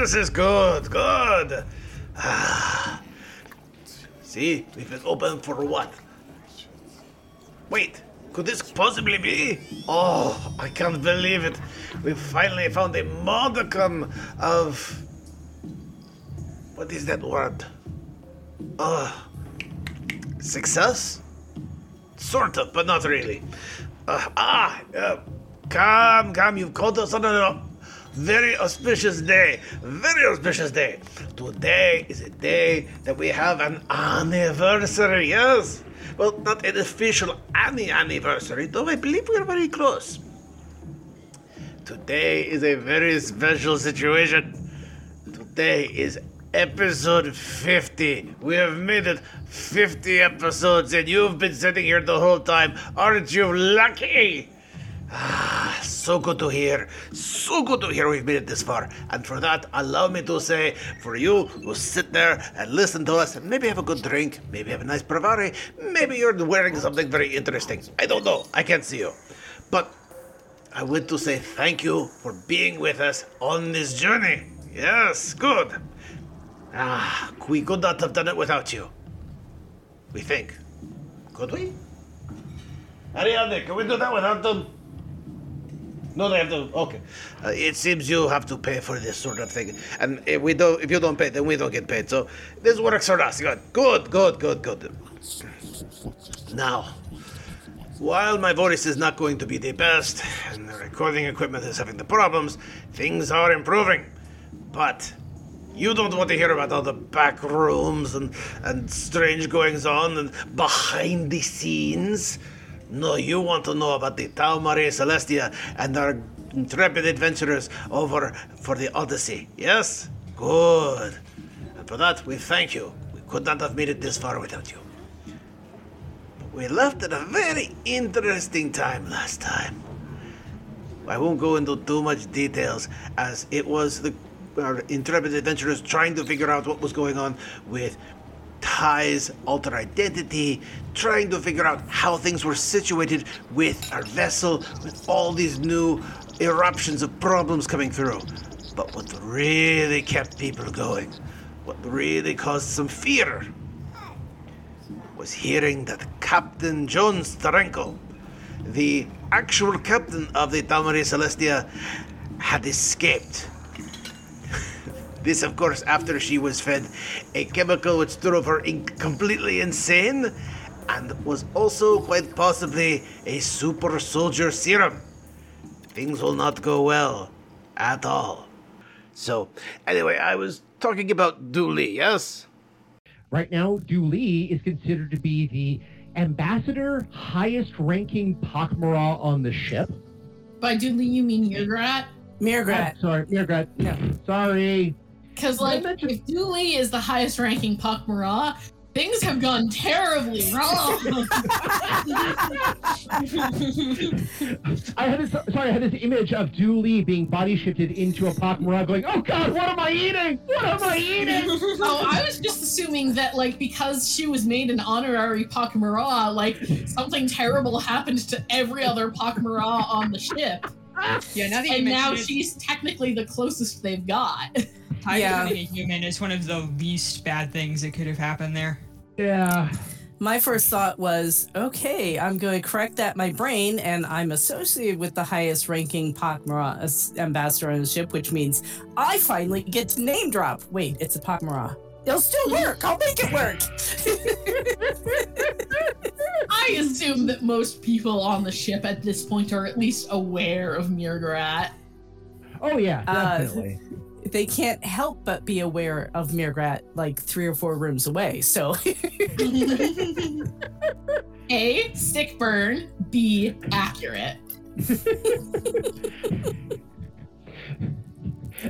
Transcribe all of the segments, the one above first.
This. Is good. Good. Ah. See, we've been open for what? Wait, could this possibly be? Oh, I can't believe it. We finally found a modicum of. What is that word? Uh, success? Sort of, but not really. Uh, ah, uh, come, come, you've caught us on a very auspicious day. Very auspicious day. Today is a day that we have an anniversary, yes? Well, not an official any anniversary, though I believe we're very close. Today is a very special situation. Today is episode 50. We have made it 50 episodes, and you've been sitting here the whole time. Aren't you lucky? Ah. So good to hear. So good to hear we've made it this far. And for that, allow me to say, for you who sit there and listen to us, and maybe have a good drink, maybe have a nice Brivari, maybe you're wearing something very interesting. I don't know. I can't see you. But I want to say thank you for being with us on this journey. Yes, good. Ah, we could not have done it without you. We think. Could we? Ariadne, can we do that without them? No, they have to. Okay. Uh, it seems you have to pay for this sort of thing, and if we don't, if you don't pay, then we don't get paid. So this works for us. Good, good, good, good, good. Now, while my voice is not going to be the best, and the recording equipment is having the problems, things are improving. But you don't want to hear about all the back rooms and, and strange goings on and behind the scenes. No, you want to know about the Tau Maria Celestia and our intrepid adventurers over for the Odyssey. Yes? Good. And for that, we thank you. We could not have made it this far without you. But we left at a very interesting time last time. I won't go into too much details, as it was the our intrepid adventurers trying to figure out what was going on with Ty's alter identity, trying to figure out how things were situated with our vessel, with all these new eruptions of problems coming through. But what really kept people going, what really caused some fear, was hearing that Captain John Steranko, the actual captain of the Talmaria Celestia, had escaped. This, of course, after she was fed a chemical which drove her in- completely insane and was also quite possibly a super soldier serum. Things will not go well at all. So, anyway, I was talking about Dooley, yes? Right now, Dooley is considered to be the ambassador, highest ranking Pakmara on the ship. By Dooley, you mean Mirgrat? Mirgrat. Oh, sorry, Mirgrat. Yeah. Sorry. Because, like, mention- if Dooley is the highest ranking Pakmara, things have gone terribly wrong. I had this, sorry, I had this image of Dooley being body shifted into a Pakmara going, oh god, what am I eating? What am I eating? oh, I was just assuming that, like, because she was made an honorary Pakmara, like, something terrible happened to every other Pakmara on the ship. Yeah, now And now she's technically the closest they've got. Ty Yeah. becoming a human is one of the least bad things that could have happened there. yeah. My first thought was, okay, I'm going to correct that in my brain, and I'm associated with the highest ranking Pakmara ambassador on the ship, which means I finally get to name drop. Wait, it's a Pakmara. It'll still work. I'll make it work. I assume that most people on the ship at this point are at least aware of Mirgrat. Oh yeah, Uh, definitely. They can't help but be aware of Mirgrat like three or four rooms away. So A, stick burn. B, accurate.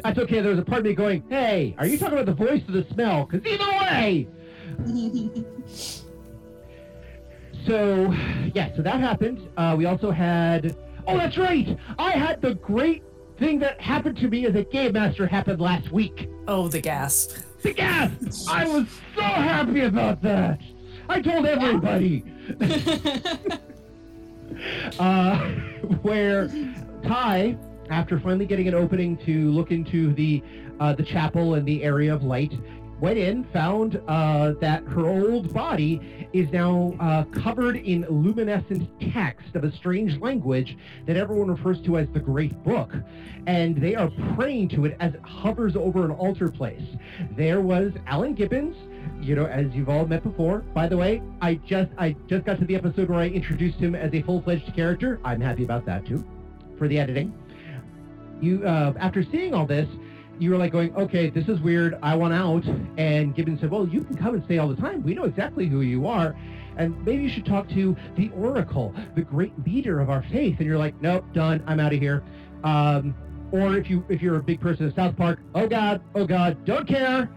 That's okay. There was a part of me going, "Hey, are you talking about the voice or the smell?" Because either way. So, yeah, so that happened. Uh, we also had. Oh, that's right. I had the great thing that happened to me as a game master happened last week. Oh, the gasp. The gas. I was so happy about that. I told everybody. uh, where Ty, after finally getting an opening to look into the uh, the chapel and the area of light, went in, found uh, that her old body is now uh, covered in luminescent text of a strange language that everyone refers to as the Great Book, and they are praying to it as it hovers over an altar place. There was Alan Gibbons. You know, as you've all met before. By the way, I just I just got to the episode where I introduced him as a full-fledged character. I'm happy about that too, for the editing. You uh, after seeing all this, you were like going, okay, this is weird. I want out. And Gibbons said, well, you can come and stay all the time. We know exactly who you are. And maybe you should talk to the Oracle, the great leader of our faith. And you're like, nope, done. I'm out of here. Um, or if you if you're a big person in South Park, oh God, oh God, don't care,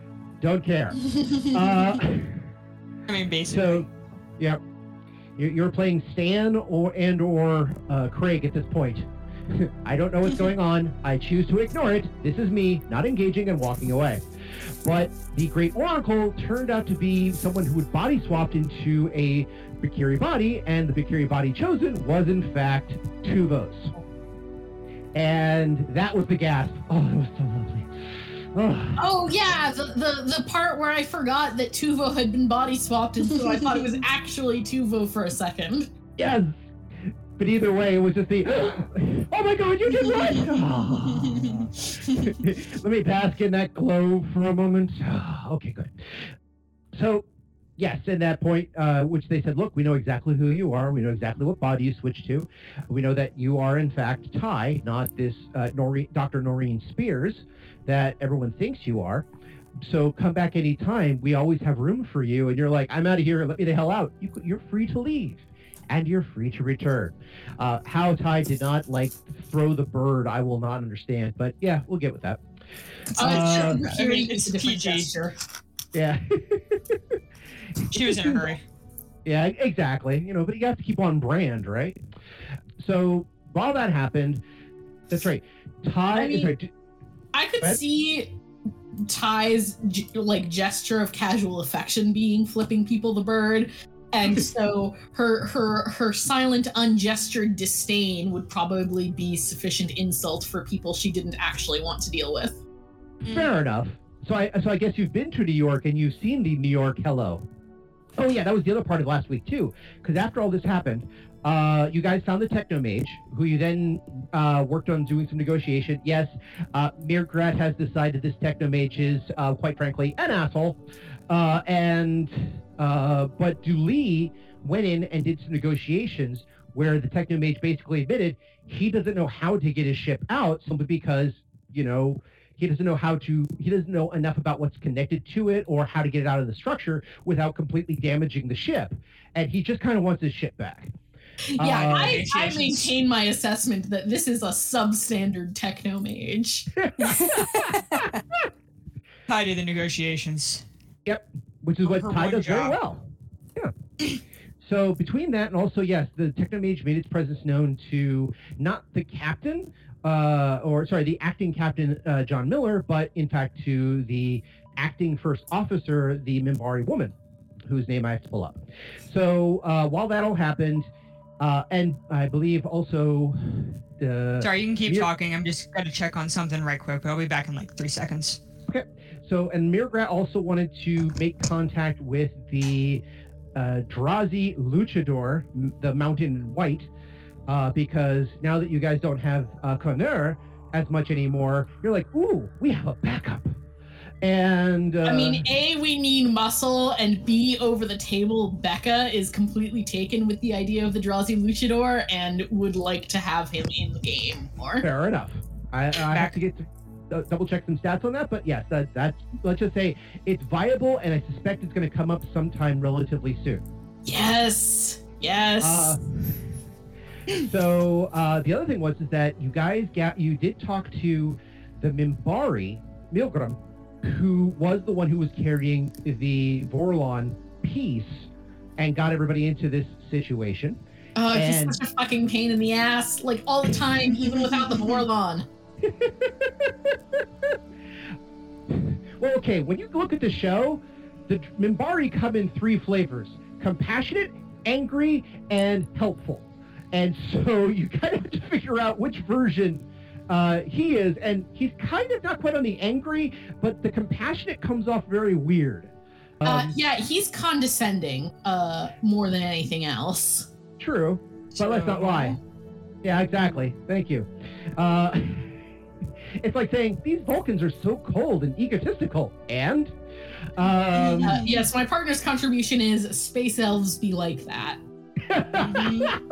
don't care. uh, I mean, basically. so, yeah, you're, you're playing Stan or and or uh, Craig at this point. I don't know what's going on. I choose to ignore it. This is me not engaging and walking away. But the Great Oracle turned out to be someone who had body swapped into a Brakiri body, and the Brakiri body chosen was in fact Tuvos. And that was the gasp. Oh, it was so lovely. Oh. Oh yeah, the, the the part where I forgot that Tuvo had been body swapped, and so I thought it was actually Tuvo for a second. Yes. But either way, it was just the, oh my god, you did what? Let me bask in that glow for a moment. okay, good. So, yes, at that point, uh, which they said, look, we know exactly who you are. We know exactly what body you switched to. We know that you are, in fact, Ty, not this uh, Noreen, Dr. Noreen Spears that everyone thinks you are. So come back anytime. We always have room for you. And you're like, I'm out of here. Let me the hell out. You, you're free to leave and you're free to return. Uh, how Ty did not like throw the bird, I will not understand. But yeah, we'll get with that. Uh, sure, I mean, makes it's a different PG. gesture. Yeah, She was in a hurry. yeah, exactly. You know, but you have to keep on brand, right? So while that happened, that's right. Ty I mean- is right. I could see Ty's like gesture of casual affection being flipping people the bird. And so her her her silent, ungestured disdain would probably be sufficient insult for people she didn't actually want to deal with. Fair enough. So I so I guess you've been to New York and you've seen the New York Hello. Oh yeah, that was the other part of last week too. Because after all this happened, uh, you guys found the Techno Mage, who you then uh, worked on doing some negotiation. Yes, uh, Mirgrat has decided this Techno Mage is, uh, quite frankly, an asshole. Uh, and uh, but Dooley went in and did some negotiations where the Techno Mage basically admitted he doesn't know how to get his ship out simply because you know he doesn't know how to he doesn't know enough about what's connected to it or how to get it out of the structure without completely damaging the ship and he just kind of wants his ship back Yeah, Uh, I, I maintain my assessment that this is a substandard techno mage. Tied to the negotiations. Which is what Her Ty one does very well. Yeah. So between that and also yes the technomage made its presence known to not the captain uh, or sorry the acting captain uh, john miller but in fact to the acting first officer the minbari woman whose name i have to pull up. So uh, while that all happened uh, and i believe also the Sorry, you can keep Mir- talking. I'm just got to check on something right quick, but I'll be back in like three seconds. So, and Mirgrat also wanted to make contact with the uh, Drazi Luchador, m- the Mountain in White, uh, because now that you guys don't have uh, Connor as much anymore, you're like, ooh, we have a backup. And uh, I mean, A, we need muscle, and B, over the table, Becca is completely taken with the idea of the Drazi Luchador and would like to have him in the game more. fair enough. I, I have to get to double check some stats on that, but yes, that, that's let's just say it's viable, and I suspect it's going to come up sometime relatively soon. Yes. Yes. Uh, so uh, the other thing was is that you guys got you did talk to the Minbari Milgram, who was the one who was carrying the Vorlon piece and got everybody into this situation. oh, and- he's such a fucking pain in the ass, like all the time, even without the Vorlon. Well, okay, when you look at the show, the Minbari come in three flavors compassionate, angry, and helpful. And so you kind of have to figure out which version uh, he is. And he's kind of not quite on the angry, but the compassionate comes off very weird. Uh, Um, yeah, he's condescending uh, more than anything else. True, but let's not lie. Yeah, exactly. Thank you. It's like saying these Vulcans are so cold and egotistical. And um, Uh, yes, my partner's contribution is space elves be like that.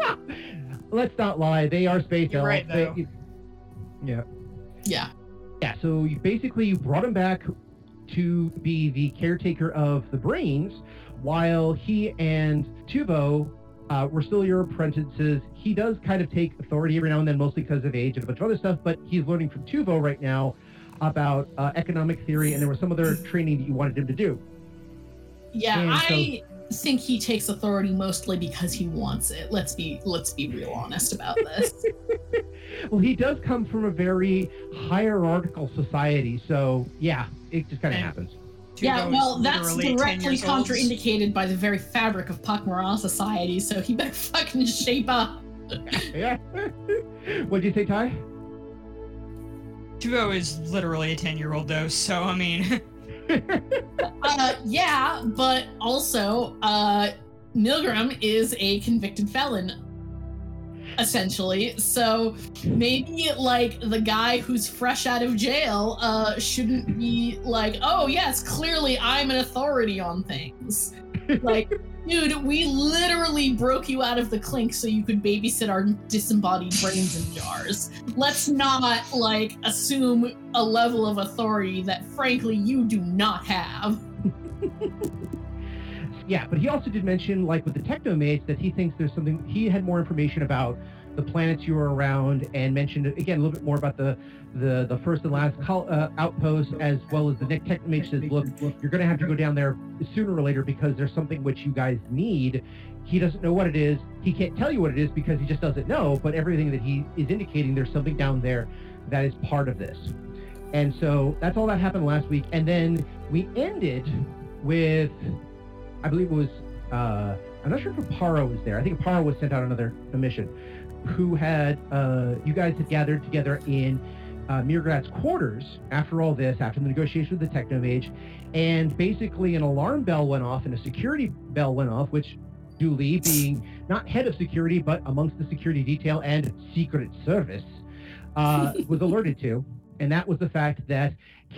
Let's not lie. They are space You're elves. right, They- though. yeah. Yeah. Yeah. So you basically you brought him back to be the caretaker of the brains, while he and Tuvo uh, were still your apprentices. He does kind of take authority every now and then, mostly because of age and a bunch of other stuff. But he's learning from Tuvo right now about uh, economic theory, and there was some other training that you wanted him to do. Yeah, so- I think he takes authority mostly because he wants it. Let's be let's be real honest about this. Well, he does come from a very hierarchical society, so yeah, it just kind of happens. Yeah, Tuvo's well, that's directly years old. contraindicated by the very fabric of Pakmara society, so he better fucking shape up. Yeah. What'd you say, Ty? Tuvo is literally a 10 year old, though, so I mean, Uh, yeah, but also, uh, Milgram is a convicted felon, essentially. So maybe, like, the guy who's fresh out of jail uh, shouldn't be like, oh, yes, clearly I'm an authority on things. Like, dude, we literally broke you out of the clink so you could babysit our disembodied brains in jars. Let's not, like, assume a level of authority that, frankly, you do not have. Yeah, but he also did mention, like with the Technomage, that he thinks there's something. He had more information about the planets you were around, and mentioned again a little bit more about the the the first and last col- uh, outpost, as well as the next Technomage says, look, you're going to have to go down there sooner or later because there's something which you guys need. He doesn't know what it is. He can't tell you what it is because he just doesn't know. But everything that he is indicating, there's something down there that is part of this. And so that's all that happened last week. And then we ended with, I believe it was, uh, I'm not sure if Aparo was there. I think Aparo was sent out another mission. Who had, uh, you guys had gathered together in uh, Mirgrat's quarters after all this, after the negotiation with the Technomage. And basically, an alarm bell went off and a security bell went off, which Dooley, being not head of security, but amongst the security detail and secret service, uh, was alerted to. And that was the fact that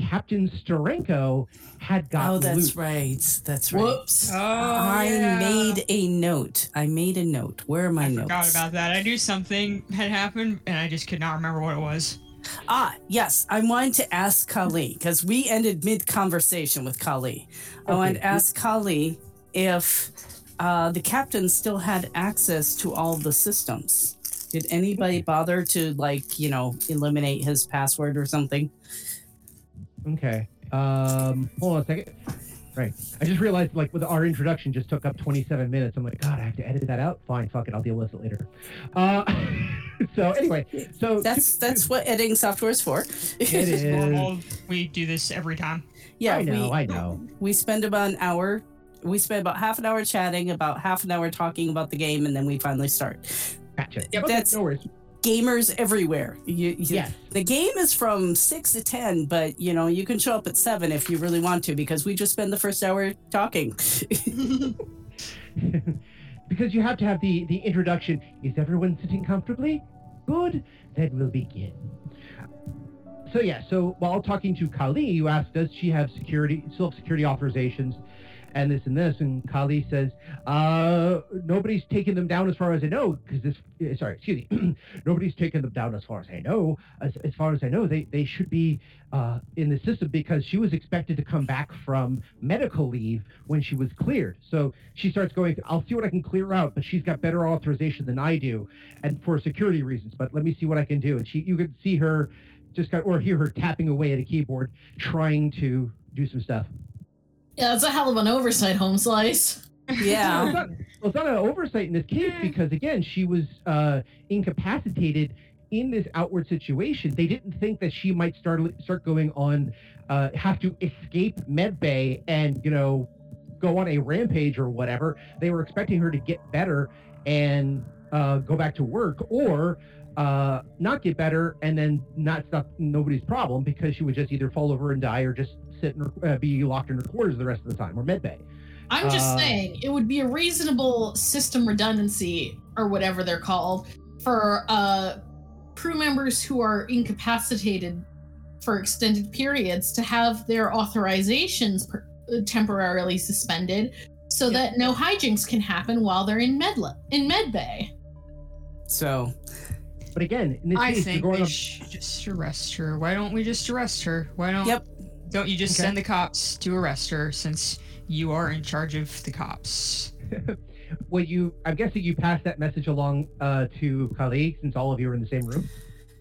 Captain Steranko had got Oh, that's loose. right. That's right. Whoops. oh, I yeah. made a note. I made a note. Where are my I notes? forgot about that. I knew something had happened, and I just could not remember what it was. Ah, yes. I wanted to ask Kali because we ended mid conversation with Kali. I wanted to ask Kali if uh, the captain still had access to all the systems. Did anybody bother to, like, you know, eliminate his password or something? Okay. Um, hold on a second. Right. I just realized, like, with our introduction just took up 27 minutes. I'm like, God, I have to edit that out. Fine, fuck it. I'll deal with it later. Uh, so anyway, so That's that's what editing software is for. it is. Normal. We do this every time. yeah, I know. we, I know. we spend about an hour. We spend about half an hour chatting, about half an hour talking about the game, and then we finally start. Gotcha. Yep, Okay, that's- no worries. Gamers everywhere. You, you, Yes. The game is from six to ten, but you know you can show up at seven if you really want to, because we just spend the first hour talking. because you have to have the the introduction. Is everyone sitting comfortably? Good. Then we'll begin. So yeah. So while talking to Kali, you asked, does she have security, still have security authorizations? And this and this. And Kali says, uh, nobody's taken them down as far as I know, because this, uh, sorry, excuse me, nobody's taken them down as far as I know. As, as far as I know, they, they should be uh, in the system because she was expected to come back from medical leave when she was cleared. So she starts going, I'll see what I can clear out, but she's got better authorization than I do, and for security reasons. But let me see what I can do. And she, you could see her just got, or hear her tapping away at a keyboard, trying to do some stuff. Yeah, that's a hell of an oversight, home slice. Well, it's Yeah. not, well, it's not an oversight in this case because again, she was uh, incapacitated in this outward situation. They didn't think that she might start start going on, uh, have to escape medbay and you know go on a rampage or whatever. They were expecting her to get better and uh, go back to work or uh, not get better and then not stop nobody's problem because she would just either fall over and die or just sit and uh, be locked in her quarters the rest of the time or medbay. I'm just Uh, saying it would be a reasonable system redundancy or whatever they're called for uh, crew members who are incapacitated for extended periods to have their authorizations per- uh, temporarily suspended so Yep. that no hijinks can happen while they're in medla in medbay. So But again, in this I case, you're think going we up should just arrest her. Why don't we just arrest her? Why don't Yep. Don't you just Okay. send the cops to arrest her since you are in charge of the cops? well, you, I'm guessing you passed that message along uh, to Kali since all of you are in the same room.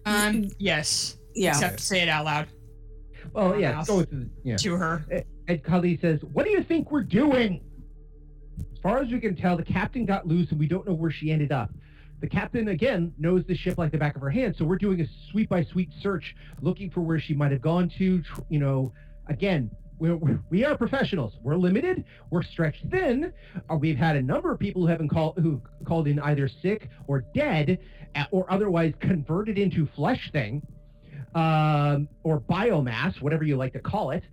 Um, yes. yeah. Except say it out loud Well, yeah, mouth. go with the, yeah. to her. And Kali says, "What do you think we're doing?" As far as we can tell, the captain got loose, and we don't know where she ended up. The captain, again, knows the ship like the back of her hand, so we're doing a sweep by sweep search, looking for where she might have gone to. You know, again, we're, we're, professionals. We're limited. We're stretched thin. Uh, we've had a number of people who have been called who called in either sick or dead, uh, or otherwise converted into flesh thing, um, or biomass, whatever you like to call it.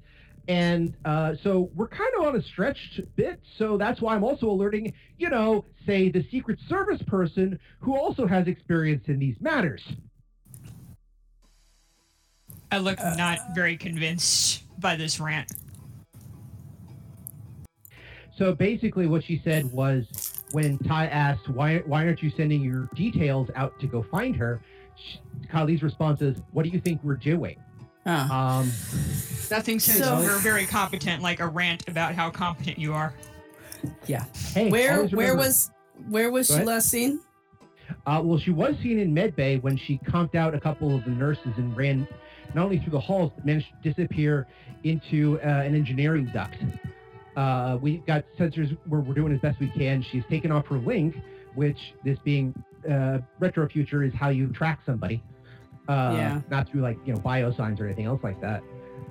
And uh, so we're kind of on a stretched bit. So that's why I'm also alerting, you know, say the Secret Service person who also has experience in these matters. I look not very convinced by this rant. So basically, what she said was when Ty asked, why, why aren't you sending your details out to go find her? Sh Kali's response is, what do you think we're doing? Um, Nothing says So- you're very competent like a rant about how competent you are. Yeah. Hey, where where was where was Go she ahead. last seen? Uh, well, she was seen in medbay when she conked out a couple of the nurses and ran not only through the halls, but managed to disappear into uh, an engineering duct. Uh, we've got sensors where we're doing as best we can. She's taken off her link, which this being uh, retro future is how you track somebody. Uh, Yeah. Not through like you know biosigns or anything else like that.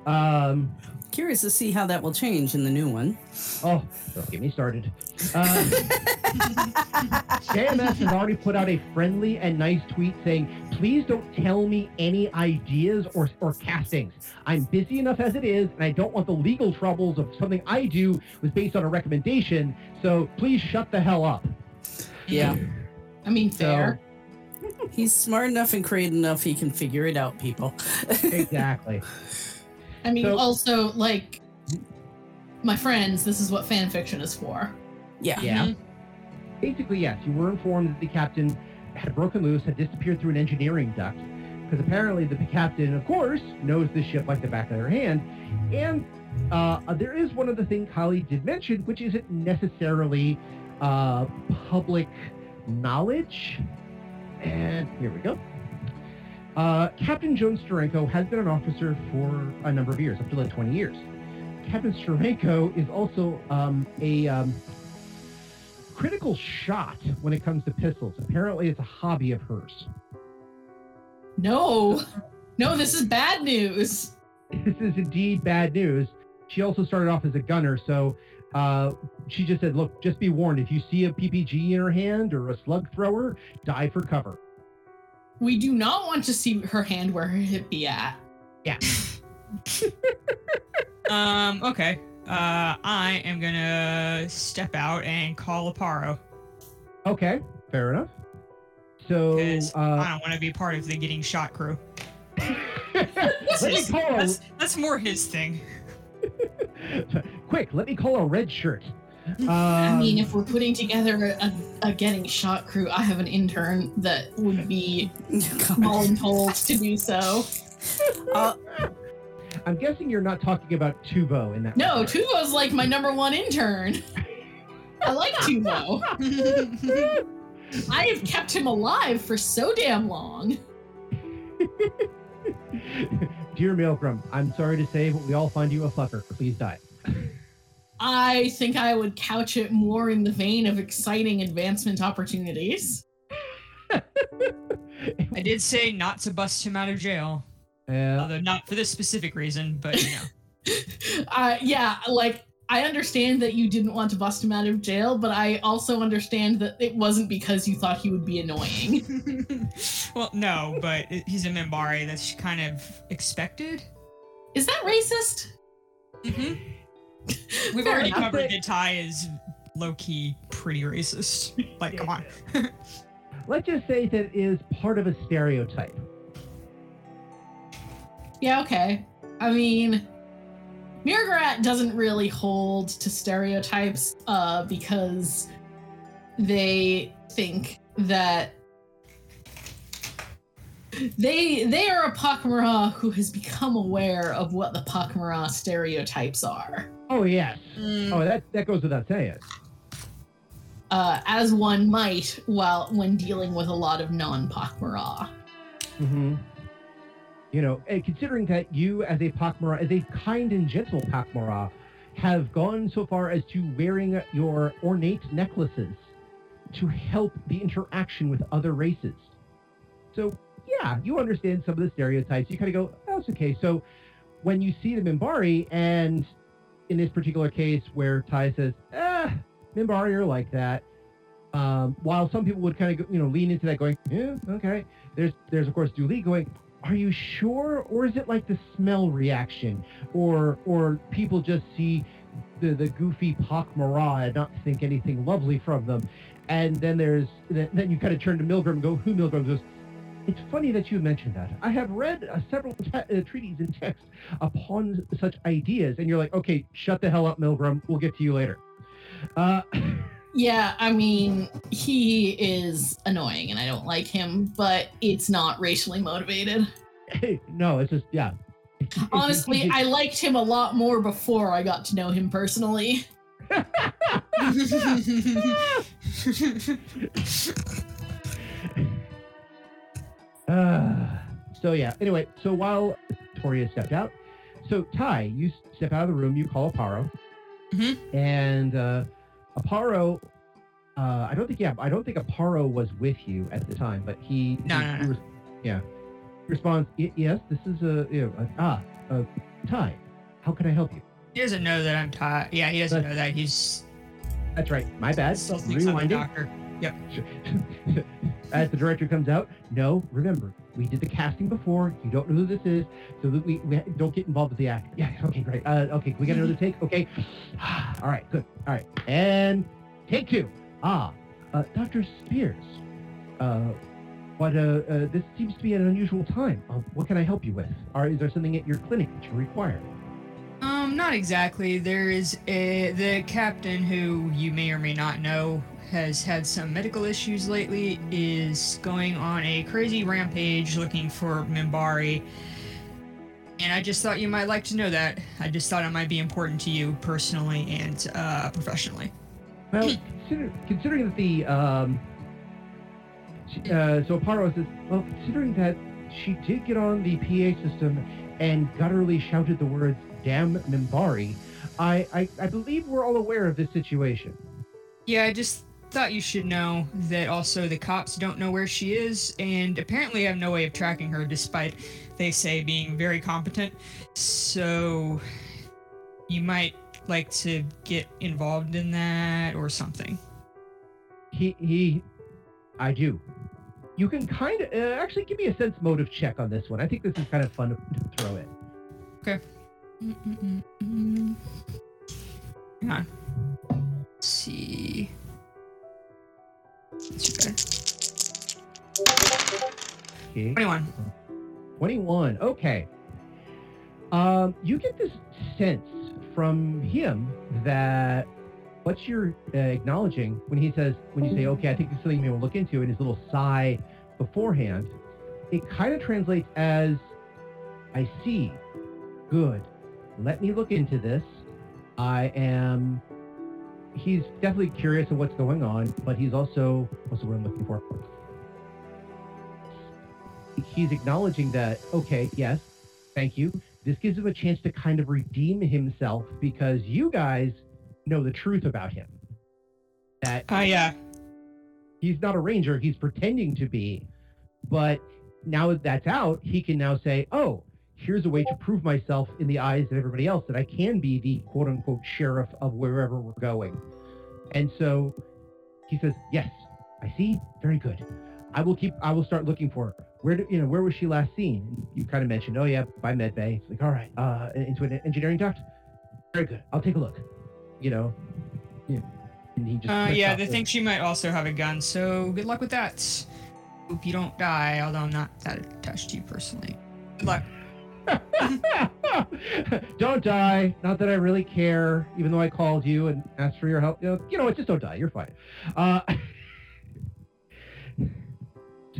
Um, Curious to see how that will change in the new one. oh, don't get me started. Uh, JMS has already put out a friendly and nice tweet saying, please don't tell me any ideas or, or castings. I'm busy enough as it is, and I don't want the legal troubles of something I do was based on a recommendation, so please shut the hell up. Yeah. I mean, fair. He's smart enough and creative enough he can figure it out, people. Exactly. I mean, So- also, like, my friends, this is what fan fiction is for. yeah. Yeah. Mhm. Basically, yes, you were informed that the captain had broken loose, had disappeared through an engineering duct, because apparently the captain, of course, knows the ship like the back of their hand. And uh, there is one other thing Kali did mention, which isn't necessarily uh, public knowledge. And here we go. Uh, Captain Jones Steranko has been an officer for a number of years, up to like 20 years. Captain Steranko is also um, a um, critical shot when it comes to pistols. Apparently, it's a hobby of hers. No, no, this is bad news. This is indeed bad news. She also started off as a gunner, so uh, she just said, "Look, just be warned. If you see a PPG in her hand or a slug thrower, dive for cover." We do not want to see her hand where her hip be at. Yeah. um, okay. Uh, I am gonna step out and call Aparo. Okay, fair enough. So, uh, I don't want to be part of the getting shot crew. let me That's, call. that's, that's more his thing. Quick, quick, let me call a red shirt. I mean, Um, if we're putting together a, a getting shot crew, I have an intern that would be told to do so. Uh, I'm guessing you're not talking about Tuvo in that. No, regard. Tuvo's like my number one intern. I like Tuvo. I have kept him alive for so damn long. Dear Milgram, I'm sorry to say, but we all find you a fucker. Please die. I think I would couch it more in the vein of exciting advancement opportunities. I did say not to bust him out of jail, Yeah. although not for this specific reason, but you know. Uh, yeah, like I understand that you didn't want to bust him out of jail, but I also understand that it wasn't because you thought he would be annoying. well, no, but he's a Minbari. That's kind of expected. Is that racist? hmm We've Fair already enough. covered that Ty is low key pretty racist. Like, come on. Let's just say that it is part of a stereotype. Yeah, okay. I mean, Mirgarat doesn't really hold to stereotypes uh, because they think that they they are a Pakmara who has become aware of what the Pakmara stereotypes are. Oh yes. Mm, Oh, that that goes without saying. Uh, as one might while when dealing with a lot of non-Pakmara. Mm-hmm. You know, and considering that you, as a Pakmara, as a kind and gentle Pakmara, have gone so far as to wearing your ornate necklaces to help the interaction with other races. So, yeah, you understand some of the stereotypes. You kind of go, oh, that's okay. So, when you see the Minbari, and in this particular case where Ty says, ah, Minbari are like that, um, while some people would kind of, you know, lean into that going, yeah, okay. There's, there's of course Dooley going, are you sure, or is it like the smell reaction, or, or people just see the the goofy Pak and not think anything lovely from them, and then there's then you kind of turn to Milgram and go, who Milgram goes. It's funny that you mentioned that. I have read uh, several te- uh, treaties and texts upon such ideas, and you're like, okay, shut the hell up, Milgram. We'll get to you later. Uh, Yeah, I mean, he is annoying and I don't like him, but it's not racially motivated. no, it's just yeah. It's- it's- Honestly, I liked him a lot more before I got to know him personally. Uh, so yeah. Anyway, so while Toria stepped out, so Ty, you step out of the room. You call Aparo, Mhm. and uh, Aparo. Uh, I don't think yeah. I don't think Aparo was with you at the time, but he. No, he- no, he no. res- yeah. He responds. "Y- Yes, this is a you know, a- ah uh, Ty. How can I help you? he doesn't know that I'm Ty. Yeah, he doesn't know that he's That's right. My bad. still thinks I'm a Rewinding. doctor. As the director comes out, no, remember, we did the casting before. You don't know who this is, so that we, we don't get involved with the act. Yeah, okay, great. Uh, okay, we got another take. Okay, all right, good. All right, and take two. Ah, uh, Doctor Spears. Uh, but uh, uh, this seems to be an unusual time. Uh, what can I help you with? Or is there something at your clinic that you require? Um, not exactly. There is a the captain who you may or may not know has had some medical issues lately. Is going on a crazy rampage looking for Minbari. And I just thought you might like to know that. I just thought it might be important to you personally and uh, professionally. Well, consider, considering that the um, uh, so Paro says, well, considering that she did get on the PA system and gutturally shouted the words "damn Minbari," I, I I believe we're all aware of this situation. Yeah, I just thought you should know that also the cops don't know where she is and apparently have no way of tracking her despite they say being very competent. So you might like to get involved in that or something. He he, I do. You can kind of uh, actually give me a sense motive check on this one. I think this is kind of fun to, throw in. Mm-mm-mm-mm. Hang on. Let's see. That's. Okay. 21. 21. Okay. Um, you get this sense from him that what you're uh, acknowledging when he says, when you say, okay, I think this is something we will look into, and his little sigh beforehand, it kind of translates as, I see. Good. Let me look into this. I am. He's definitely curious of what's going on, but he's also what's the word I'm looking for? He's acknowledging that. Okay, yes, thank you. This gives him a chance to kind of redeem himself because you guys know the truth about him. That Oh yeah. he's not a ranger, he's pretending to be. But now that that's out, he can now say, oh, here's a way to prove myself in the eyes of everybody else that I can be the quote unquote sheriff of wherever we're going. And so he says, yes, I see. Very good. I will keep, I will start looking for her. Where do, you know, where was she last seen? And you kind of mentioned, oh yeah, by med bay. It's like, all right, uh, into an engineering duct. Very good. I'll take a look. You know, yeah. And he just Uh, yeah, they the- think she might also have a gun, so good luck with that. Hope you don't die, although I'm not that attached to you personally. Good luck. don't die. Not that I really care, even though I called you and asked for your help. You know, you know? Just don't die. You're fine. Uh,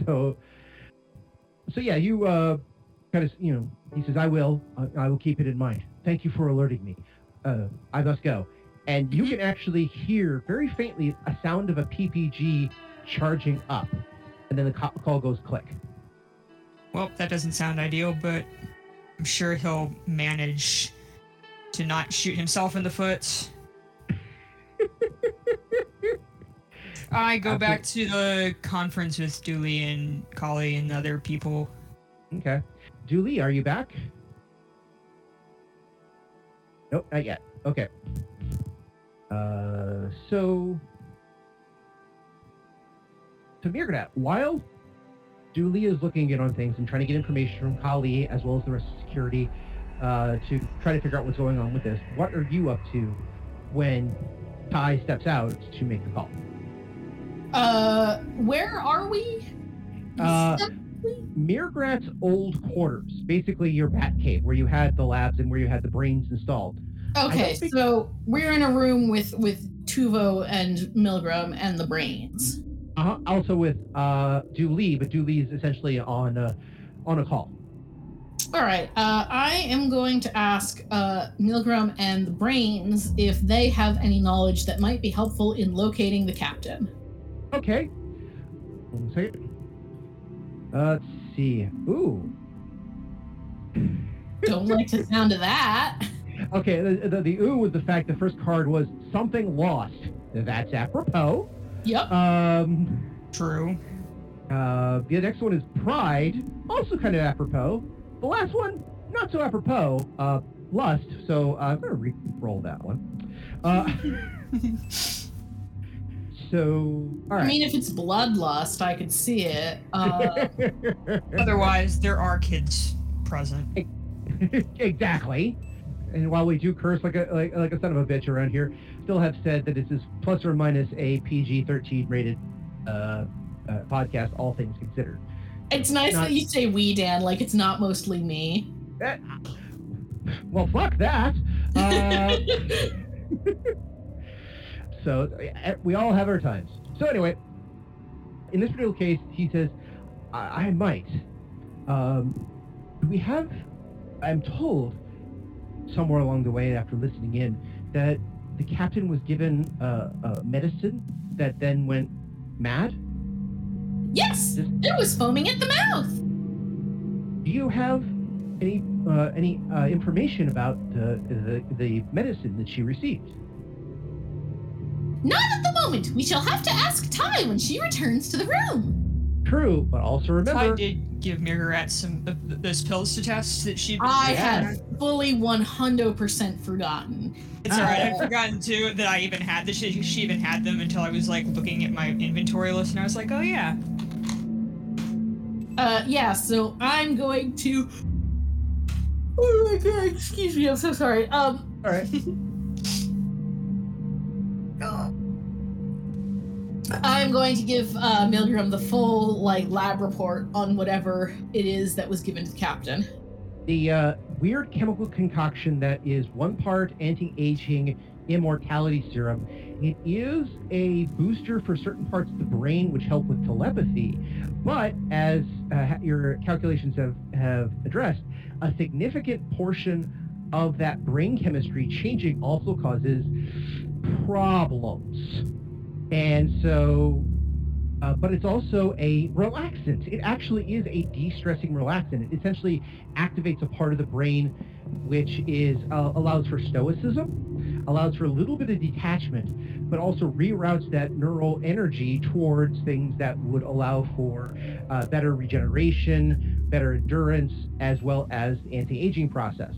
so, so yeah, you uh, kind of, you know, he says, "I will. I, I will keep it in mind. Thank you for alerting me. Uh, I must go." And you can actually hear very faintly a sound of a PPG charging up, and then the call goes click. Well, that doesn't sound ideal, but I'm sure he'll manage to not shoot himself in the foot. I go back to the conference with Dooley and Kali and other people. Okay. Dooley, are you back? Nope, not yet. Okay. Uh, so to Mirgrat, while Julie is looking in on things and trying to get information from Kali as well as the rest of security uh, to try to figure out what's going on with this, what are you up to when Ty steps out to make the call? Uh, where are we? Uh, Mirgrat's old quarters, basically your bat cave where you had the labs and where you had the brains installed. Okay, think- so we're in a room with with Tuvo and Milgram and the brains. Uh-huh. Also with uh Dooley, but Dooley is essentially on uh, on a call. All right, uh, I am going to ask uh, Milgram and the brains if they have any knowledge that might be helpful in locating the captain. Okay. One second. Uh, let's see. Ooh. Don't like the sound of that. Okay, the, the, the ooh was the fact the first card was something lost. That's apropos. Yep. Um, True. uh, the next one is pride, also kind of apropos. The last one, not so apropos. Uh, lust. So uh, I'm gonna re-roll that one. Uh, so all I mean, if it's bloodlust, I could see it. Uh, Otherwise, there are kids present. exactly. And while we do curse like a like, like a son of a bitch around here, still have said that this is plus or minus a PG-13 rated uh, uh, podcast, all things considered. It's nice Not- that you say we, Dan, like it's not mostly me. That, well, fuck that. Uh, so uh, we all have our times. So anyway, in this particular case, he says, "I, I might." Um, we have, I'm told, somewhere along the way after listening in, that the captain was given uh, a medicine that then went mad. Yes, it was foaming at the mouth. Do you have any uh, any uh, information about the, the the medicine that she received? Not at the moment. We shall have to ask Ty when she returns to the room. True, but also remember I did give Mirgarat some of th- those pills to test that she. I Yeah. had fully 100% forgotten. It's alright. I'd Uh, forgotten too that I even had that she, she even had them until I was like looking at my inventory list and I was like, oh yeah. Uh, yeah, so I'm going to. Oh my god, excuse me, I'm so sorry. Um, All right. I'm going to give uh, Milgram the full like lab report on whatever it is that was given to the captain. The uh, weird chemical concoction that is one part anti-aging immortality serum. It is a booster for certain parts of the brain which help with telepathy, but as uh, your calculations have, have addressed, a significant portion of that brain chemistry changing also causes problems. And so, uh, but it's also a relaxant. It actually is a de-stressing relaxant. It essentially activates a part of the brain which is uh, allows for stoicism, allows for a little bit of detachment, but also reroutes that neural energy towards things that would allow for uh, better regeneration, better endurance, as well as anti-aging process.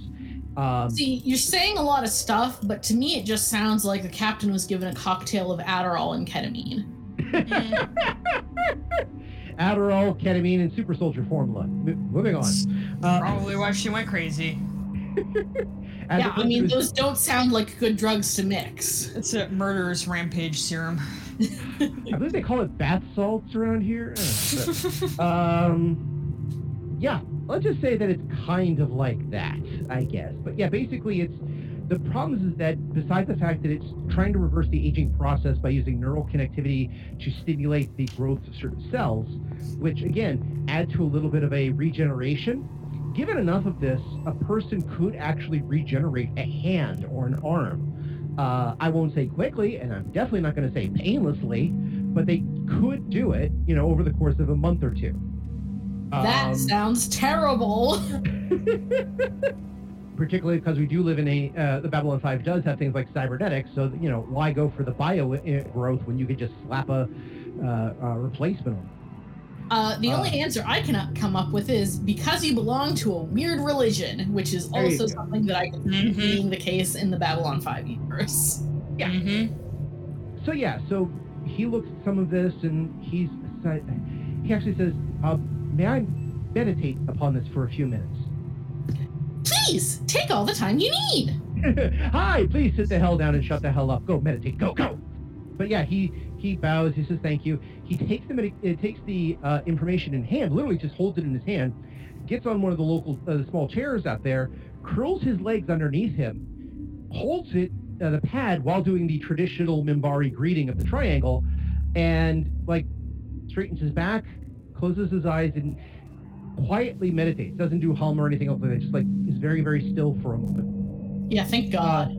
Um, See, you're saying a lot of stuff, but to me, it just sounds like the captain was given a cocktail of Adderall and ketamine. Adderall, ketamine, and super soldier formula. M- moving on. Uh, Probably why she went crazy. yeah, I mean, those don't sound like good drugs to mix. It's a murderous rampage serum. I believe they call it bath salts around here. Uh, but, um, yeah, let's just say that it's kind of like that, I guess. But yeah, basically, it's the problem is that besides the fact that it's trying to reverse the aging process by using neural connectivity to stimulate the growth of certain cells, which again add to a little bit of a regeneration. Given enough of this, a person could actually regenerate a hand or an arm. Uh, I won't say quickly, and I'm definitely not going to say painlessly, but they could do it, you know, over the course of a month or two. That Um, sounds terrible. particularly because we do live in a uh, the Babylon 5 does have things like cybernetics so you know why go for the bio uh, growth when you could just slap a, uh, a replacement on Uh, the only Uh, answer I cannot come up with is because you belong to a weird religion, which is also something that I can see Mhm. being the case in the Babylon 5 universe. Yeah. Mm-hmm. so yeah so he looks at some of this and he's he actually says uh, may I meditate upon this for a few minutes Please take all the time you need. Hi, please sit the hell down and shut the hell up. Go meditate. Go, go. But yeah, he he bows. He says thank you. He takes the medi- uh, takes the uh, information in hand. Literally, just holds it in his hand. Gets on one of the local uh, small chairs out there. Curls his legs underneath him. Holds it uh, the pad while doing the traditional Minbari greeting of the triangle, and like straightens his back, closes his eyes, and quietly meditates. Doesn't do hum or anything else like that. Just like very very still for a moment. Yeah, thank God.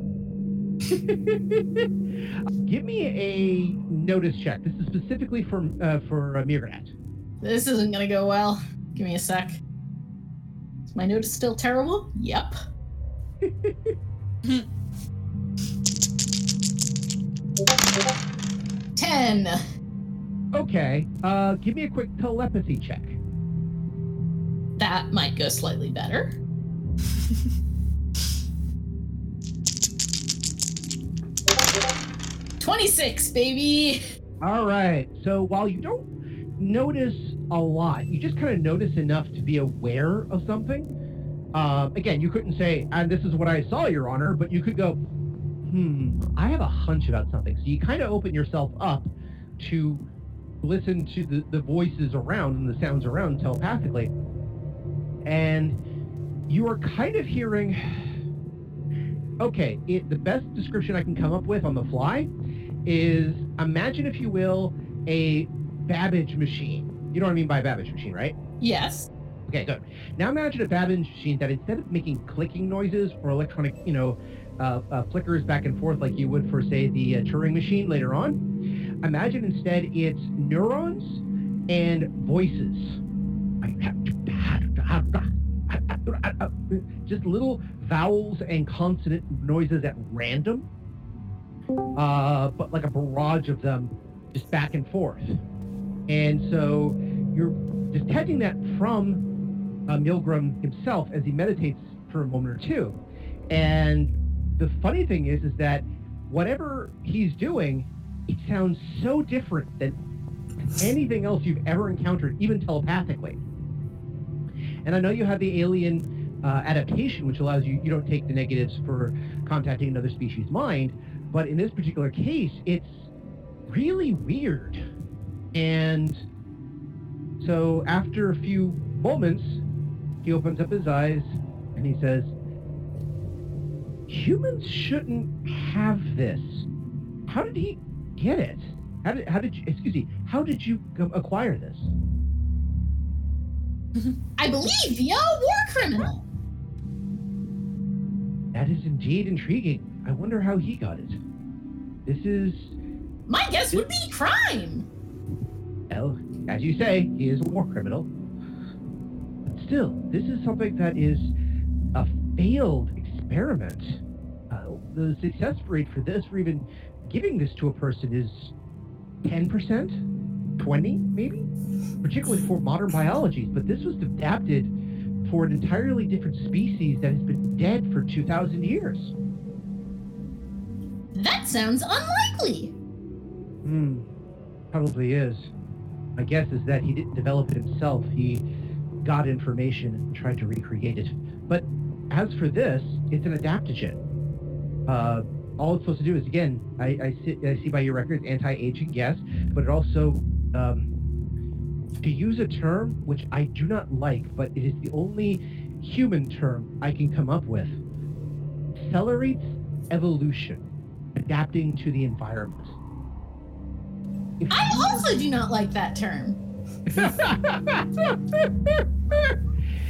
Give me a notice check. This is specifically for uh, for uh. This isn't gonna go well. Give me a sec. Is my notice still terrible? Yep. Ten. Okay. Uh, give me a quick telepathy check. That might go slightly better. Twenty-six, baby. All right. So while you don't notice a lot, you just kind of notice enough to be aware of something. Uh, again, you couldn't say, "And this is what I saw, Your Honor," but you could go, "Hmm, I have a hunch about something." So you kind of open yourself up to listen to the, the voices around and the sounds around telepathically, and you are kind of hearing. Okay, it, the best description I can come up with on the fly is imagine, if you will, a Babbage machine. You know what I mean by Babbage machine, right? Yes. Okay, good. Now imagine a Babbage machine that instead of making clicking noises or electronic, you know, uh, uh, flickers back and forth like you would for, say, the uh, Turing machine later on, imagine instead it's neurons and voices. Just little vowels and consonant noises at random, uh, but like a barrage of them just back and forth. And so you're detecting that from uh, Milgram himself as he meditates for a moment or two. And the funny thing is, is that whatever he's doing, it sounds so different than anything else you've ever encountered, even telepathically. And I know you have the alien uh, adaptation, which allows you you don't take the negatives for contacting another species' mind, but in this particular case, it's really weird. And so after a few moments, he opens up his eyes and he says, "Humans shouldn't have this. How did he get it? How did how did you? Excuse me. How did you acquire this?" I believe a war criminal. That is indeed intriguing. I wonder how he got it. This is, My guess would be crime. well, as you say, he is a war criminal. But still, this is something that is a failed experiment. Uh, the success rate for this, for even giving this to a person, is 10%, 20 maybe, particularly for modern biology. But this was adapted for an entirely different species that has been dead for 2,000 years. That sounds unlikely. Hmm, probably is. My guess is that he didn't develop it himself. He got information and tried to recreate it. But as for this, it's an adaptogen. Uh, all it's supposed to do is, again, I, I, see, I see by your records, anti-aging, yes, but it also, um, to use a term which I do not like, but it is the only human term I can come up with, accelerates evolution, adapting to the environment. If I also do not like that term.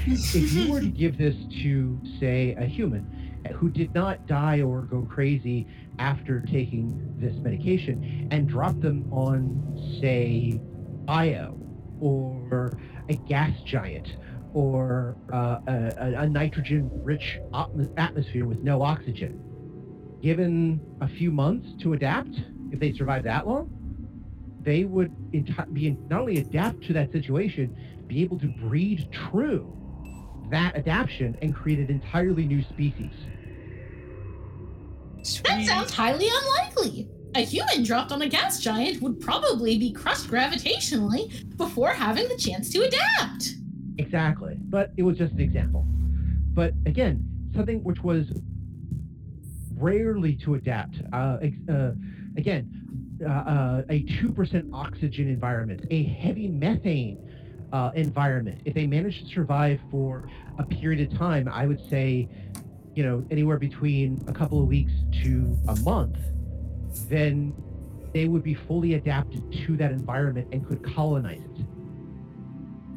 if you were to give this to, say, a human who did not die or go crazy after taking this medication and drop them on, say, Io or a gas giant or uh, a, a- nitrogen rich atmosphere with no oxygen, given a few months to adapt, if they survive that long, they would enti- be not only adapt to that situation, be able to breed true that adaptation and create an entirely new species. That sounds highly unlikely. A human dropped on a gas giant would probably be crushed gravitationally before having the chance to adapt. Exactly. But it was just an example. But again, something which was rarely to adapt. Uh, uh, again, uh, uh, a 2% oxygen environment, a heavy methane uh, environment. If they managed to survive for a period of time, I would say, you know, anywhere between a couple of weeks to a month, then they would be fully adapted to that environment and could colonize it.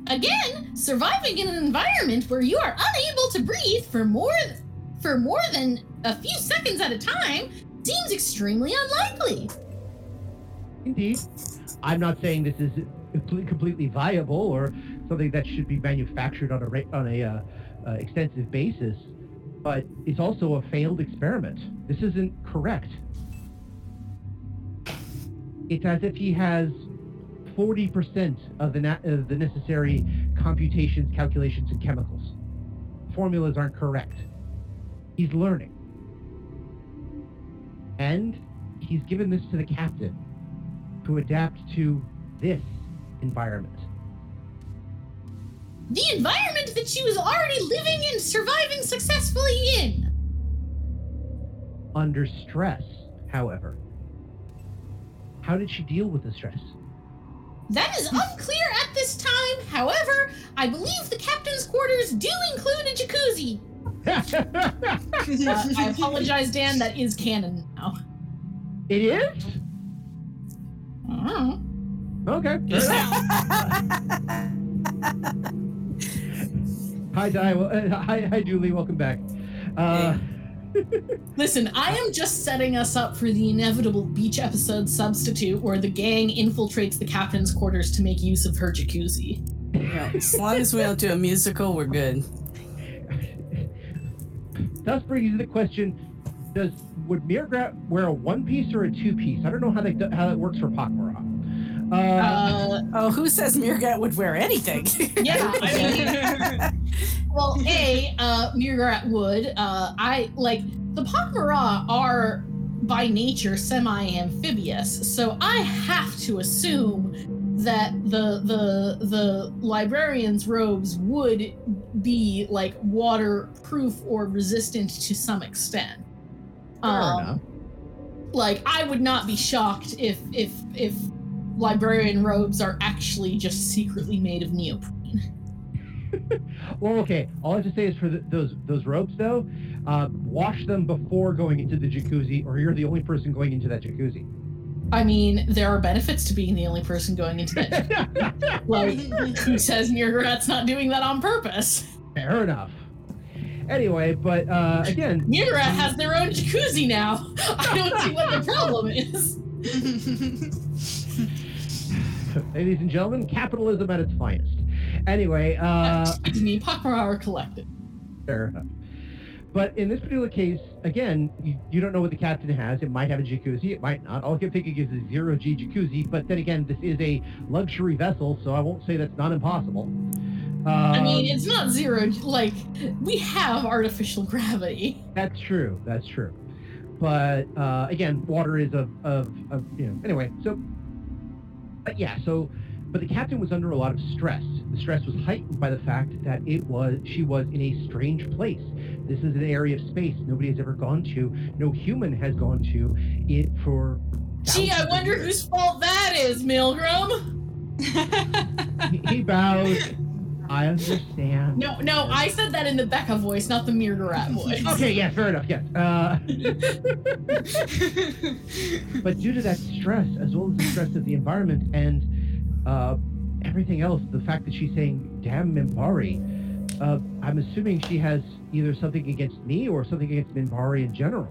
Again, surviving in an environment where you are unable to breathe for more for more than a few seconds at a time seems extremely unlikely. Indeed. I'm not saying this is completely viable or something that should be manufactured on a on a uh, uh, extensive basis, but it's also a failed experiment. This isn't correct. It's as if he has 40% of the na- of the necessary computations, calculations, and chemicals. Formulas aren't correct. He's learning. And he's given this to the captain to adapt to this environment. The environment that she was already living and surviving successfully in. Under stress, however. How did she deal with the stress? That is unclear at this time. However, I believe the captain's quarters do include a jacuzzi. Uh, I apologize, Dan. That is canon now. it is? Oh. Okay. Hi, Di. Well, uh, hi, hi, Julie. Welcome back. Uh, Listen, I am just setting us up for the inevitable beach episode substitute where the gang infiltrates the captain's quarters to make use of her jacuzzi. Yeah, as long as we don't do a musical, we're good. thus brings you the question: Does would Mirgrat wear a one piece or a two piece? I don't know how that how that works for Pakmara. Uh, Uh, Oh, who says Mirgrat would wear anything? yeah. I mean, well, a uh, Mirgrat would. Uh, I like the Pakmara are by nature semi-amphibious, so I have to assume that the the the librarian's robes would be like waterproof or resistant to some extent. fair Um, enough. like I would not be shocked if if if librarian robes are actually just secretly made of neoprene. well, okay. All I have to say is for the, those those robes, though, uh, wash them before going into the jacuzzi, or you're the only person going into that jacuzzi. I mean, there are benefits to being the only person going into that. like, who says Murgarat's not doing that on purpose? Fair enough. Anyway, but uh, again, Murgarat has their own jacuzzi now. I don't see what the problem is. ladies and gentlemen, capitalism at its finest. Anyway, uh, me, Pakmara are collected. fair enough. But in this particular case, again, you, you don't know what the captain has. It might have a jacuzzi, it might not. All I can think of is a zero G jacuzzi. But then again, this is a luxury vessel, so I won't say that's not impossible. Um, I mean, it's not zero. Like, we have artificial gravity. That's true. That's true. But uh, again, water is of, of, of you know. Anyway, so but yeah, so but the captain was under a lot of stress. The stress was heightened by the fact that it was she was in a strange place. This is an area of space nobody has ever gone to. No human has gone to it for. Gee, I wonder years. whose fault that is, Milgram. He, he bows. I understand. No, no, I said that in the Becca voice, not the Murgarat voice. Okay, yeah, fair enough. Yes. Uh, but due to that stress, as well as the stress of the environment and uh, everything else, the fact that she's saying "damn Minbari," uh, I'm assuming she has either something against me or something against Minbari in general.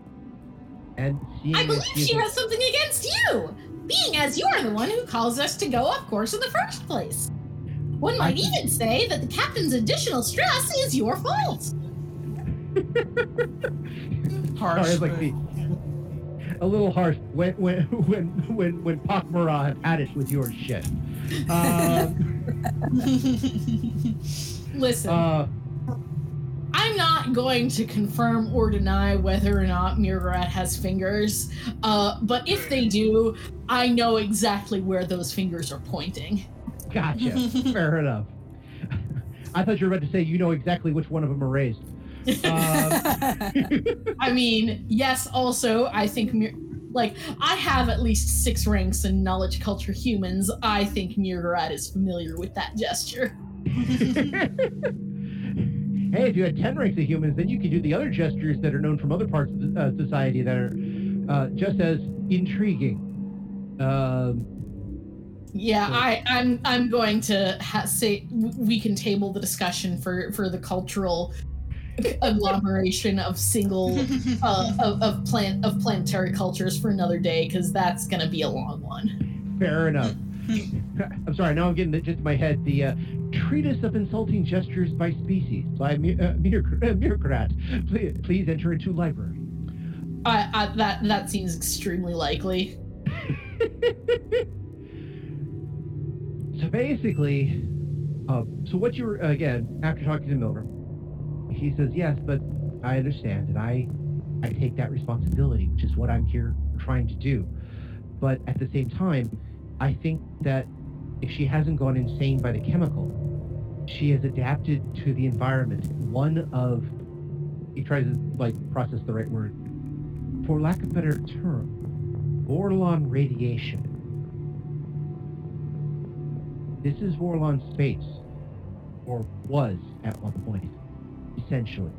And seeing I believe she's she a- has something against you, being as you are the one who caused us to go off course in the first place. One might I- even say that the captain's additional stress is your fault. Sorry, it's like the, a little harsh when when when when when Pakmara have had it with your shit. Um, Listen, uh, I'm not going to confirm or deny whether or not Murgarat has fingers, uh, but if they do, I know exactly where those fingers are pointing. Gotcha. Fair enough. I thought you were about to say you know exactly which one of them are raised. Um, I mean, yes, also, I think, like, I have at least six ranks in knowledge culture humans. I think Murgarat is familiar with that gesture. hey, if you had 10 ranks of humans, then you could do the other gestures that are known from other parts of the, uh, society that are uh, just as intriguing. Um, Yeah, So- I, I'm I'm going to ha- say we can table the discussion for for the cultural agglomeration of single uh, of of plant of planetary cultures for another day because that's gonna be a long one. fair enough. I'm sorry, now I'm getting it just in my head. The uh, Treatise of Insulting Gestures by Species by Mir- uh, Mir- uh, Please, please enter into library. I, I that that seems extremely likely. So basically, uh, so what you were again after talking to Miller, he says yes, but I understand and I, I take that responsibility, which is what I'm here trying to do. But at the same time, I think that if she hasn't gone insane by the chemical, she has adapted to the environment. One of, he tries to like process the right word, for lack of a better term, Vorlon radiation. This is Vorlon space, or was at one point, essentially.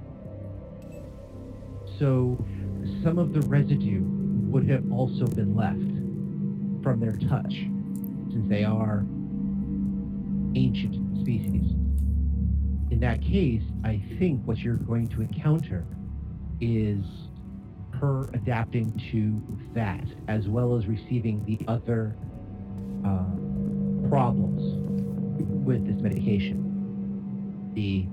So, some of the residue would have also been left from their touch, since they are ancient species. In that case, I think what you're going to encounter is her adapting to that, as well as receiving the other uh, problems with this medication. The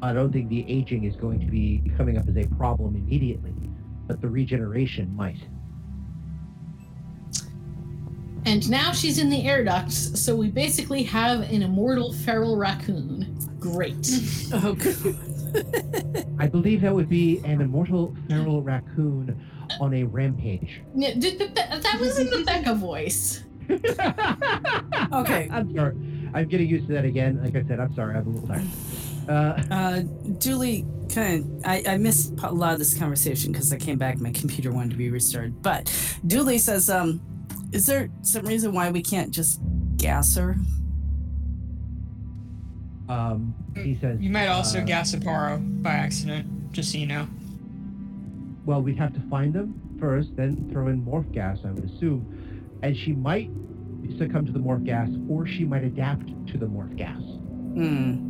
I don't think the aging is going to be coming up as a problem immediately, but the regeneration might. And now she's in the air ducts, so we basically have an immortal feral raccoon. Great. oh, God. I believe that would be an immortal feral raccoon on a rampage. Yeah, did the, that that was in the Becca voice. Okay. I'm sorry. I'm getting used to that again. Like I said, I'm sorry. I'm a little tired. Uh, Uh, Julie, kind of, I, I missed a lot of this conversation because I came back, my computer wanted to be restarted. But Julie says, um, is there some reason why we can't just gas her? Um, he says. You might also uh, gas Aparo by accident, just so you know. Well, we'd have to find them first, then throw in morph gas, I would assume. And she might succumb to the morph gas, or she might adapt to the morph gas. Hmm.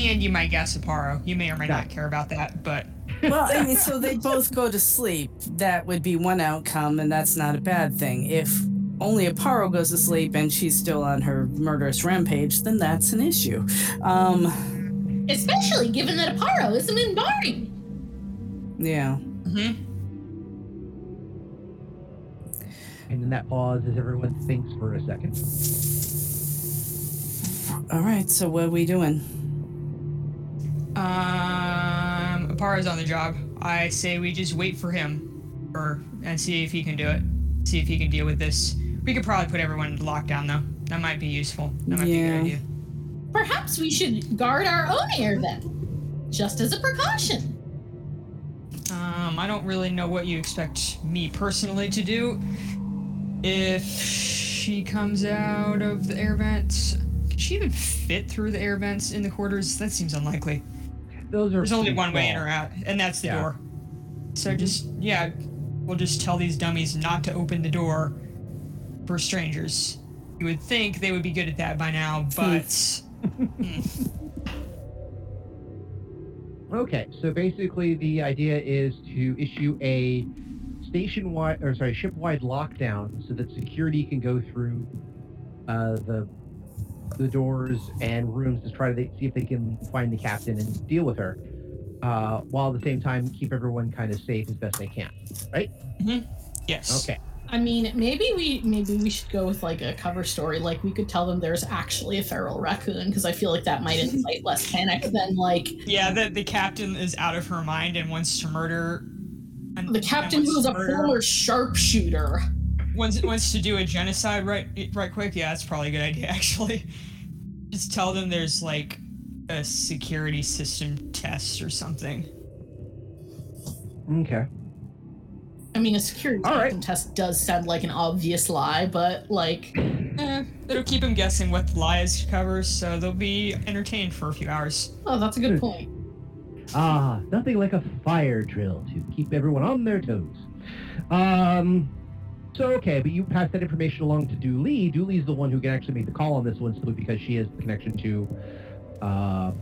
And you might gas Aparo. You may or may That- not care about that, but Well, I mean, so they both go to sleep. That would be one outcome, and that's not a bad thing. If only Aparo goes to sleep and she's still on her murderous rampage, then that's an issue. Um, Especially given that Aparo isn't Minbari. yeah. Mhm. And then that pause, as everyone thinks for a second. All right. So what are we doing? Um, Aparo's on the job. I say we just wait for him, or and see if he can do it. See if he can deal with this. We could probably put everyone into lockdown though. That might be useful. That might be a Yeah. good idea. Perhaps we should guard our own air then, just as a precaution. Um, I don't really know what you expect me personally to do. If she comes out of the air vents, can she even fit through the air vents in the quarters? That seems unlikely. Those are. There's only one way in or out, and that's the Yeah. door. So just yeah, we'll just tell these dummies not to open the door for strangers. You would think they would be good at that by now, but Okay, so basically the idea is to issue a station-wide, or sorry, ship-wide lockdown so that security can go through uh, the the doors and rooms to try to see if they can find the captain and deal with her, uh, while at the same time keep everyone kind of safe as best they can. Right? Yes. Okay. I mean, maybe we maybe we should go with like a cover story. Like we could tell them there's actually a feral raccoon because I feel like that might incite less panic than like Yeah, the the captain is out of her mind and wants to murder. and- the captain and was a former sharpshooter. Wants wants to do a genocide right right quick. Yeah, that's probably a good idea actually. Just tell them there's like a security system test or something. Okay. I mean, a security All right. system test does sound like an obvious lie, but like, Eh, it'll keep them guessing what the lies covers, so they'll be entertained for a few hours. oh, that's a good Good. point. Ah, nothing like a fire drill to keep everyone on their toes. Um, so okay, but you pass that information along to Dooley. Dooley's the one who can actually make the call on this one, simply because she has the connection to, uh,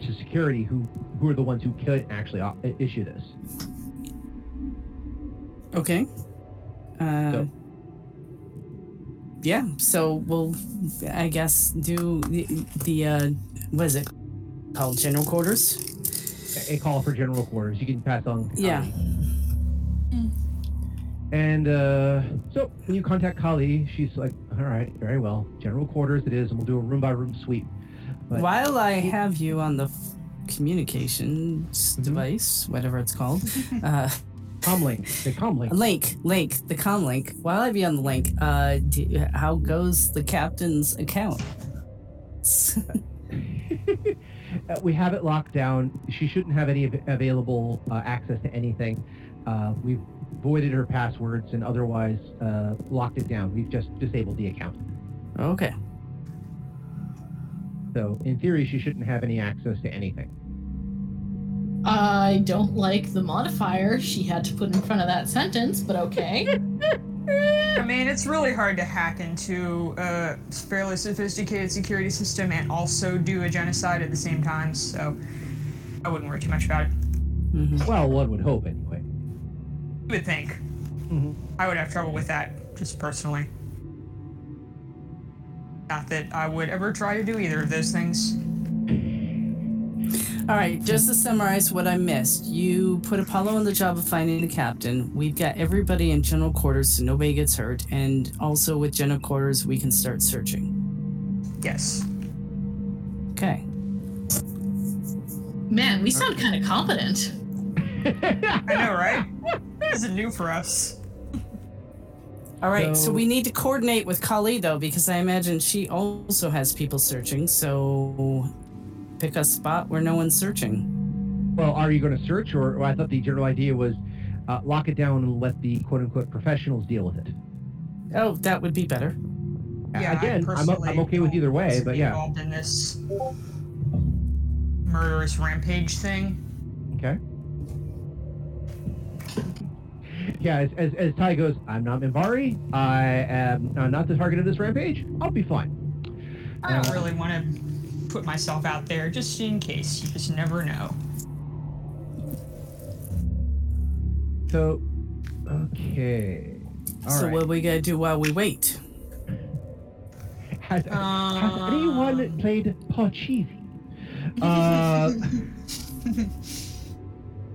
to security, who who are the ones who could actually uh, issue this. Okay. Uh, So- yeah. So we'll, I guess, do the, the uh, what is it called? General quarters. A- call for general quarters. You can pass on. Yeah. Kali. And uh, so when you contact Kali, she's like, "All right, very well. General quarters it is, and we'll do a room by room sweep." But- While I have you on the f- communications Mhm. device, whatever it's called, uh, Comlink, the comlink. link, link, the comlink. While I be on the link, uh, do, how goes the captain's account? Uh, we have it locked down. She shouldn't have any av- available uh, access to anything. Uh, we've voided her passwords and otherwise uh, locked it down. We've just disabled the account. okay. So in theory, she shouldn't have any access to anything. I don't like the modifier she had to put in front of that sentence, but okay. I mean, it's really hard to hack into a fairly sophisticated security system and also do a genocide at the same time, so I wouldn't worry too much about it. hmm Well, one would hope anyway. You would think. Mhm. I would have trouble with that, just personally. Not that I would ever try to do either of those things. All right, just to summarize what I missed, you put Apollo on the job of finding the captain. We've got everybody in general quarters so nobody gets hurt, and also with general quarters, we can start searching. Yes. Okay. Man, we sound kind of competent. I know, right? this is new for us. All right, so, So- we need to coordinate with Kali though, because I imagine she also has people searching. So pick a spot where no one's searching. Well, are you going to search, or, or I thought the general idea was uh, lock it down and let the quote unquote professionals deal with it. Oh, that would be better. Yeah, Again, I'm, I'm okay with either way, but yeah. Involved in this murderous rampage thing. Okay. Yeah, as, as, as Ty goes, I'm not Minbari. I am uh, not the target of this rampage. I'll be fine. I don't Uh, really want to put myself out there just in case. You just never know. So, okay. All so right. what we gotta do while we wait? has, has Um, anyone played Parcheesi? Uh,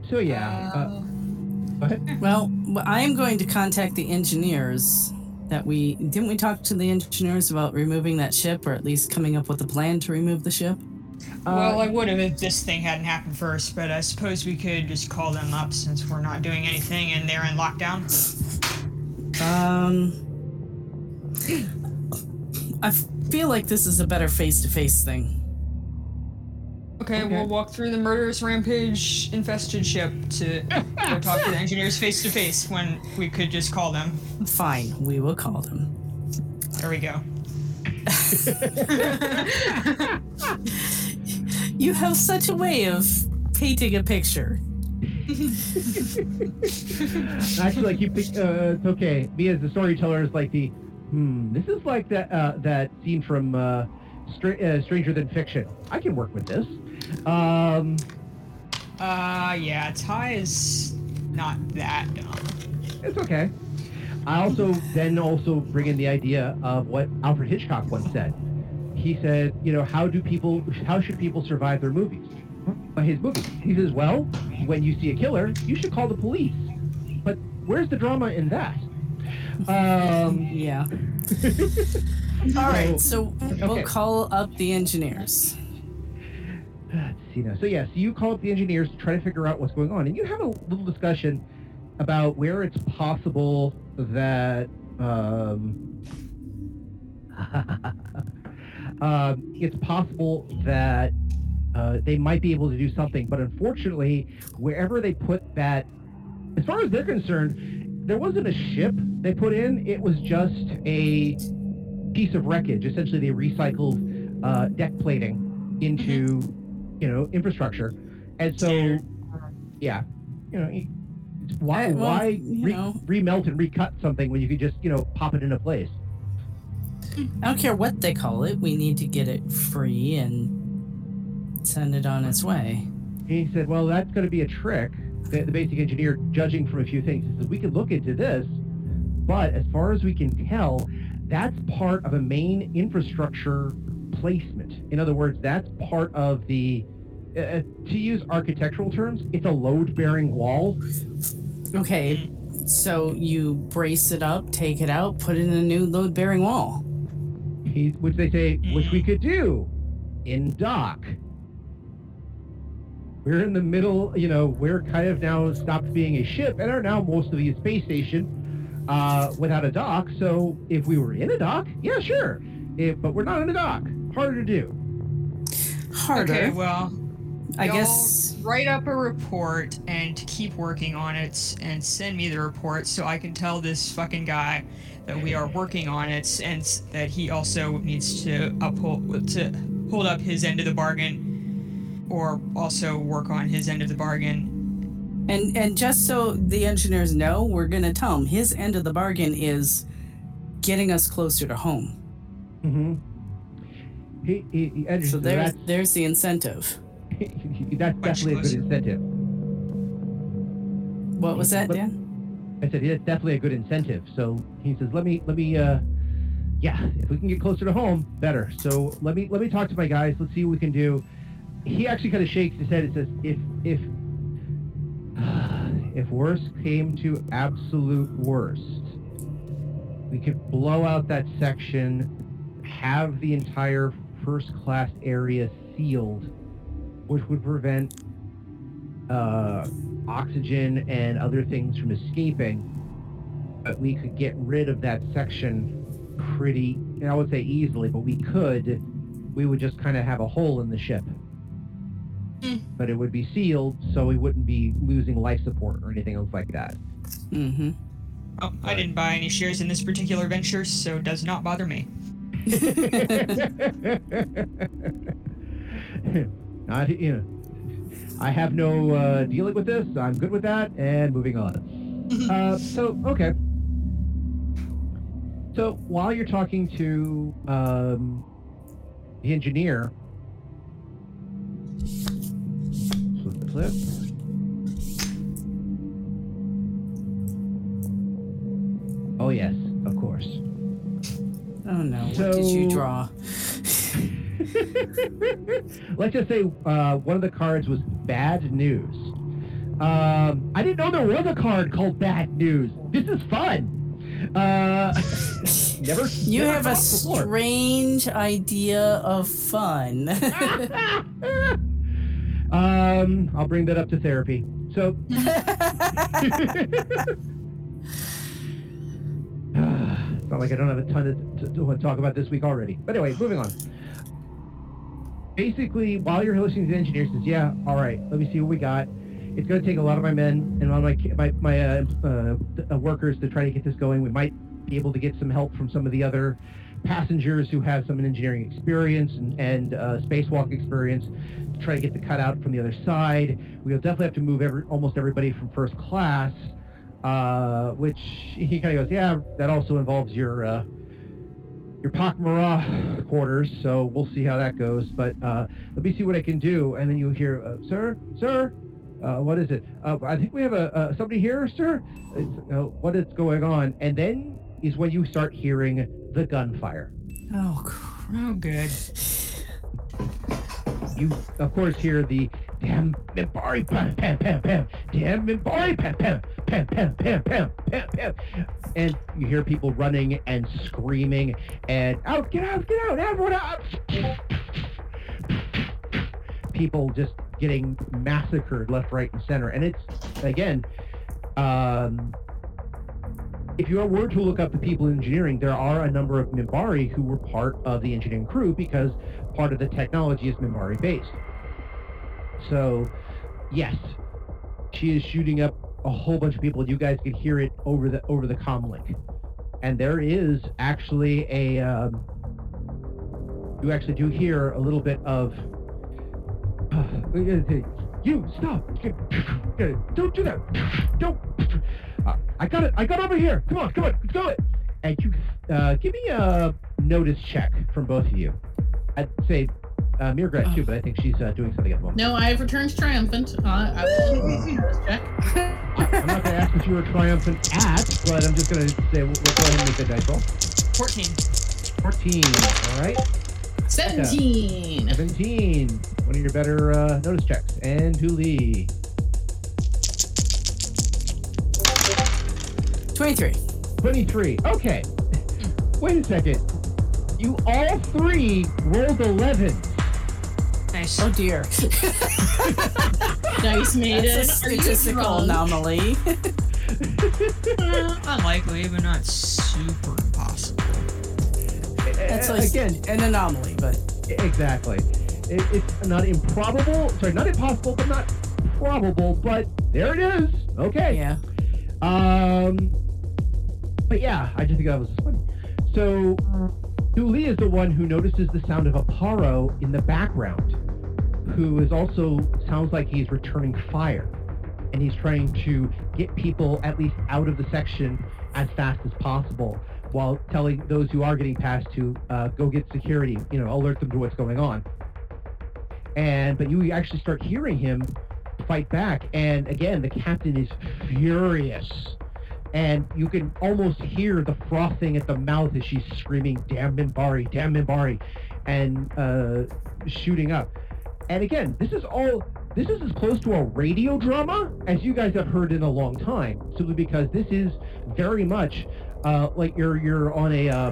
so yeah. Uh, go. Well, I am going to contact the engineers that we didn't we talk to the engineers about removing that ship or at least coming up with a plan to remove the ship? well, I would have if this thing hadn't happened first, but I suppose we could just call them up since we're not doing anything and they're in lockdown. Um I feel like this is a better face-to-face thing. Okay, Okay. we'll walk through the murderous rampage infested ship to go talk to the engineers face to face when we could just call them. Fine, we will call them. There we go. You have such a way of painting a picture. Actually, like you think, uh, it's okay. Me as the storyteller is like the, hmm. This is like that uh, that scene from uh, Str- uh, Stranger Than Fiction. I can work with this. Um, Uh, yeah, Ty is not that dumb. it's okay. I also then also bring in the idea of what Alfred Hitchcock once said. He said, you know, how do people, how should people survive their movies? By his movies. He says, well, when you see a killer, you should call the police. But where's the drama in that? Um, Yeah. All right, so we'll Okay. call up the engineers. So yeah, so you call up the engineers to try to figure out what's going on, and you have a little discussion about where it's possible that um, um, it's possible that uh, they might be able to do something, but unfortunately, wherever they put that, as far as they're concerned, there wasn't a ship they put in. It was just a piece of wreckage. Essentially, they recycled uh, deck plating into you know infrastructure, and so yeah, you know. Why, well, why re- know. remelt and recut something when you could just, you know, pop it into place? I don't care what they call it. We need to get it free and send it on its way. He said, well, that's going to be a trick. The, the basic engineer, judging from a few things, he says, we could look into this, but as far as we can tell, that's part of a main infrastructure placement. In other words, that's part of the, uh, to use architectural terms, it's a load-bearing wall. Okay, so you brace it up, take it out, put in a new load bearing wall. He, which they say, which we could do in dock. We're in the middle, you know, we're kind of now stopped being a ship and are now mostly a space station uh, without a dock. So if we were in a dock, yeah, sure. If, but we're not in a dock. Harder to do. Harder. Okay, well, I guess. write up a report and keep working on it and send me the report so I can tell this fucking guy that we are working on it and that he also needs to uphold to hold up his end of the bargain or also work on his end of the bargain. And and just so the engineers know, we're gonna tell him his end of the bargain is getting us closer to home. Mm-hmm. He, he, he, and So there's that's, there's the incentive. that's Much definitely a good incentive. What was that, Dan? I said, yeah, it's definitely a good incentive. So he says, let me, let me, uh, yeah, if we can get closer to home, better. So let me, let me talk to my guys. Let's see what we can do. He actually kind of shakes his head and says, if, if, if worst came to absolute worst, we could blow out that section, have the entire first class area sealed, which would prevent uh, oxygen and other things from escaping, but we could get rid of that section pretty, and I would say easily, but we could. We would just kind of have a hole in the ship. Hmm. But it would be sealed, so we wouldn't be losing life support or anything else like that. Mm-hmm. Oh, I didn't buy any shares in this particular venture, so it does not bother me. Not, you know, I have no uh, dealing with this. I'm good with that, and moving on. Uh, so, okay. So while you're talking to um, the engineer, flip the flip. Oh yes. Oh no, what did you draw? Let's just say uh, one of the cards was bad news. Um, I didn't know there was a card called bad news. This is fun. Uh, never. You never have a before. strange idea of fun. um, I'll bring that up to therapy. So, not like I don't have a ton to, to, to talk about this week already. But anyway, moving on. Basically, while you're to the engineer says, "Yeah, all right, let me see what we got." It's going to take a lot of my men and a lot of my my, my uh, uh, workers to try to get this going. We might be able to get some help from some of the other passengers who have some engineering experience and, and uh, spacewalk experience to try to get the cutout from the other side. We'll definitely have to move every, almost everybody from first class, uh, which he kind of goes, yeah, that also involves your uh, your Pakmara quarters, so we'll see how that goes. But uh, let me see what I can do. And then you hear, uh, sir, sir, uh, what is it? Uh, I think we have a uh, somebody here, sir. It's, uh, what is going on? And then is when you start hearing the gunfire. oh. Oh, good. You, of course, hear the damn Minbari pam pam pam pam, damn Minbari pam pam pam pam pam pam pam pam, and you hear people running and screaming and out, get out, get out, everyone out! People just getting massacred left, right, and center, and it's again. Um, if you were to look up the people in engineering, there are a number of Minbari who were part of the engineering crew because part of the technology is Minbari based. So, yes, she is shooting up a whole bunch of people. You guys can hear it over the over the comm link, and there is actually a. Um, you actually do hear a little bit of. you stop! Don't do that! Don't! Uh, I got it! I got over here! Come on! Come on! Let's go! And you uh, give me a notice check from both of you. I'd say uh, Mirgrat too, but I think she's uh, doing something at the moment. No, I have returned triumphant. Uh, I will notice check. I- I'm not going to ask what you were triumphant at, but I'm just going to say we'll, we'll go ahead and make the dice roll. 14. 14, all right? 17. 17, one of your better uh, notice checks. And Dooley, 23. 23. Okay. Wait a second. You all three rolled 11. Nice. Oh dear. Dice maiden. That's a statistical anomaly. Uh, unlikely, but not super impossible. That's like again, an anomaly, but exactly. It, it's not improbable. Sorry, not impossible, but not probable. But there it is. Okay. yeah. Um, but yeah, I just think that was funny. So, Dooley is the one who notices the sound of Aparo in the background, who is also sounds like he's returning fire, and he's trying to get people at least out of the section as fast as possible, while telling those who are getting past to uh, go get security, you know, alert them to what's going on. And but you actually start hearing him fight back, and again, the captain is furious and you can almost hear the frothing at the mouth as she's screaming, "Damn Minbari! Damn Minbari!" and uh, shooting up. And again, this is all. This is as close to a radio drama as you guys have heard in a long time, simply because this is very much uh, like you're you're on a uh,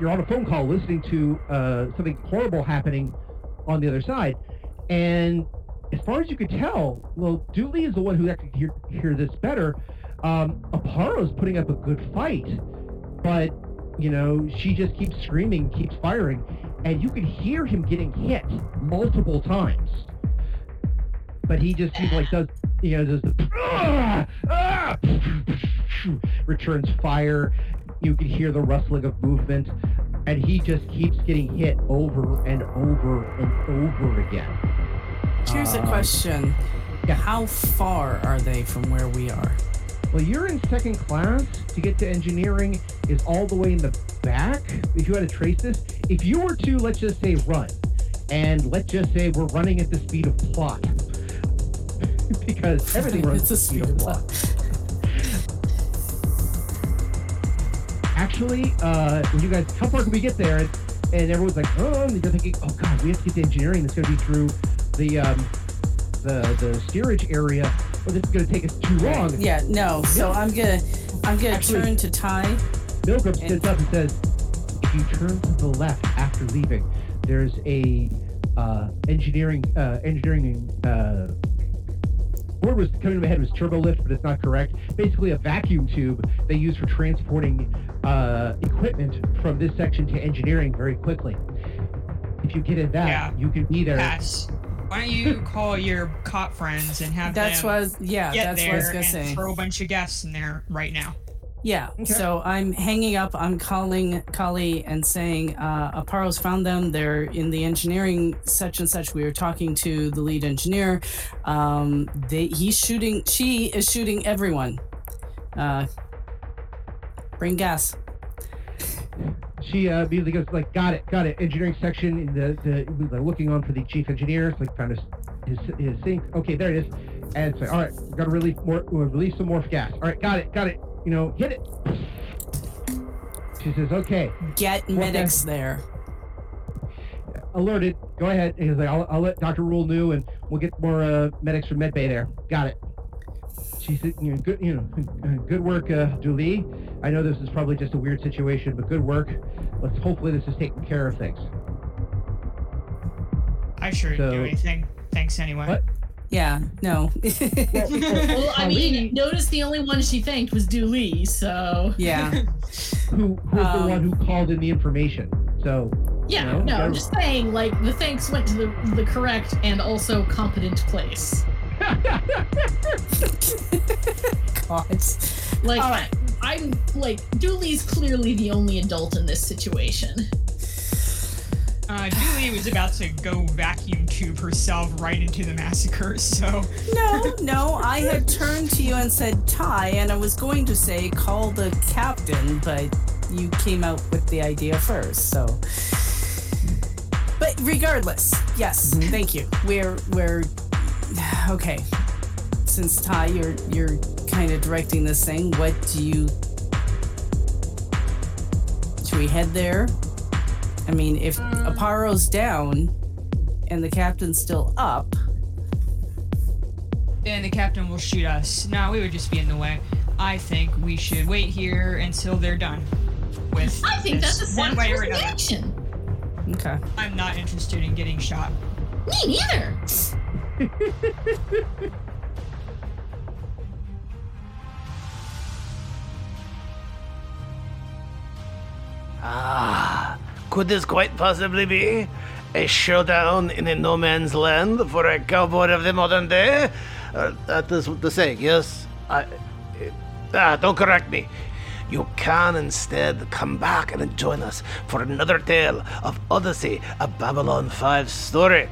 you're on a phone call listening to uh, something horrible happening on the other side, and as far as you could tell, well, Dooley is the one who actually hear, hear this better um, Aparo's putting up a good fight, but you know she just keeps screaming, keeps firing, and you can hear him getting hit multiple times. But he just he like does you know does the "Ah! Ah!" returns fire. You can hear the rustling of movement. and he just keeps getting hit over and over and over again. Here's a Um, question. yeah. How far are they from where we are? Well, you're in second class. To get to engineering is all the way in the back. If you had to trace this, if you were to let's just say run, and let's just say we're running at the speed of plot, because everything runs at the speed of plot. Actually, uh, when you guys, how far can we get there? And, and everyone's like, oh, and you're thinking, oh god, we have to get to engineering. It's going to be through the um, the the steerage area. Well, this is going to take us too long. Yeah, no. So I'm gonna I'm gonna Actually- turn to Ty. Mirgrat And- stands up and says, "If you turn to the left after leaving, there's a uh, engineering uh, engineering uh, word was coming to my head was turbo lift, but it's not correct. Basically, a vacuum tube they use for transporting uh, equipment from this section to engineering very quickly. If you get in that, Yeah. you can be there. Pass. Why don't you call your cop friends and have That's them was, yeah, get that's there what I was gonna and say. throw a bunch of gas in there right now? Yeah. Okay. So I'm hanging up. I'm calling Kali and saying, uh, Aparo's found them. They're in the engineering such and such. We were talking to the lead engineer. Um, they, he's shooting. She is shooting everyone. Uh, bring gas. She uh, immediately goes like, "Got it, got it." Engineering section in the the like, looking on for the chief engineer. Like found his his, his sink. Okay, there it is. And it's like, "All right, we got to release more, release some more gas." All right, got it, got it. You know, hit it. She says, "Okay, Get medics there. alerted. Go ahead." And he's like, "I'll, I'll let Doctor Rule know, and we'll get more uh, medics from Medbay there." Got it. She said, "You know, good, you know, good work, uh, Dooley. I know this is probably just a weird situation, but good work. Let's hopefully this is taking care of things." I sure didn't do So- anything. Thanks anyway. What? Yeah. No. Well, I Colleen- mean, notice the only one she thanked was Dooley, so yeah. who who's the Um, one who called in the information. So yeah, No, no, no. I'm just saying, like the thanks went to the the correct and also competent place. God. Like All right. I, I'm like Dooley's clearly the only adult in this situation. Uh, Julie was about to go vacuum tube herself right into the massacre, so No, no. I had turned to you and said Ty, and I was going to say call the captain, but you came out with the idea first. So, but regardless, yes, thank you. We're we're okay. Since Ty, you're you're kind of directing this thing. What do you? Should we head there? I mean, if Aparo's down and the captain's still up, then the captain will shoot us. No, we would just be in the way. I think we should wait here until they're done with I think this, that's a one way or course of another. action. okay. I'm not interested in getting shot. Me neither. Ah, could this quite possibly be a showdown in a no man's land for a cowboy of the modern day? Uh, that is what the saying, yes? I. uh, ah, don't correct me. You can instead come back and join us for another tale of Odyssey, a Babylon 5 story.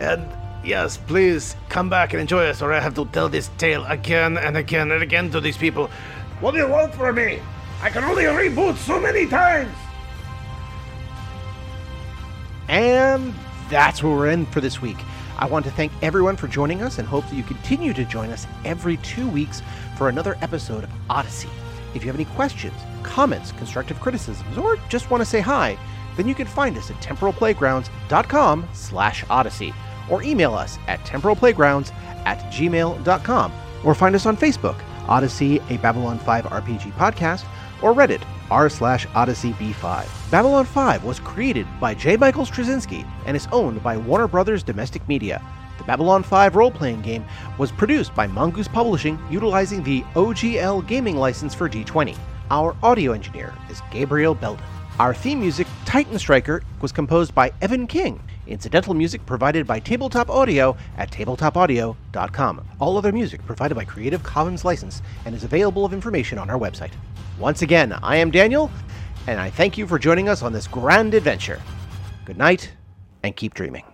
And yes, please come back and enjoy us, or I have to tell this tale again and again and again to these people. What do you want from me? I can only reboot so many times! And that's where we're in for this week. I want to thank everyone for joining us and hope that you continue to join us every two weeks for another episode of Odyssey. If you have any questions, comments, constructive criticisms, or just want to say hi, then you can find us at temporalplaygrounds.com slash odyssey or email us at temporalplaygrounds at gmail.com or find us on Facebook, Odyssey, a Babylon 5 RPG podcast, or Reddit, r slash Odyssey B5. Babylon 5 was created by J. Michael Straczynski and is owned by Warner Brothers Domestic Media. The Babylon 5 role playing game was produced by Mongoose Publishing utilizing the OGL gaming license for D20. Our audio engineer is Gabriel Belden. Our theme music, Titan Striker, was composed by Evan King. Incidental music provided by Tabletop Audio at tabletopaudio.com. All other music provided by Creative Commons license and is available of information on our website. Once again, I am Daniel. and I thank you for joining us on this grand adventure. Good night, and keep dreaming.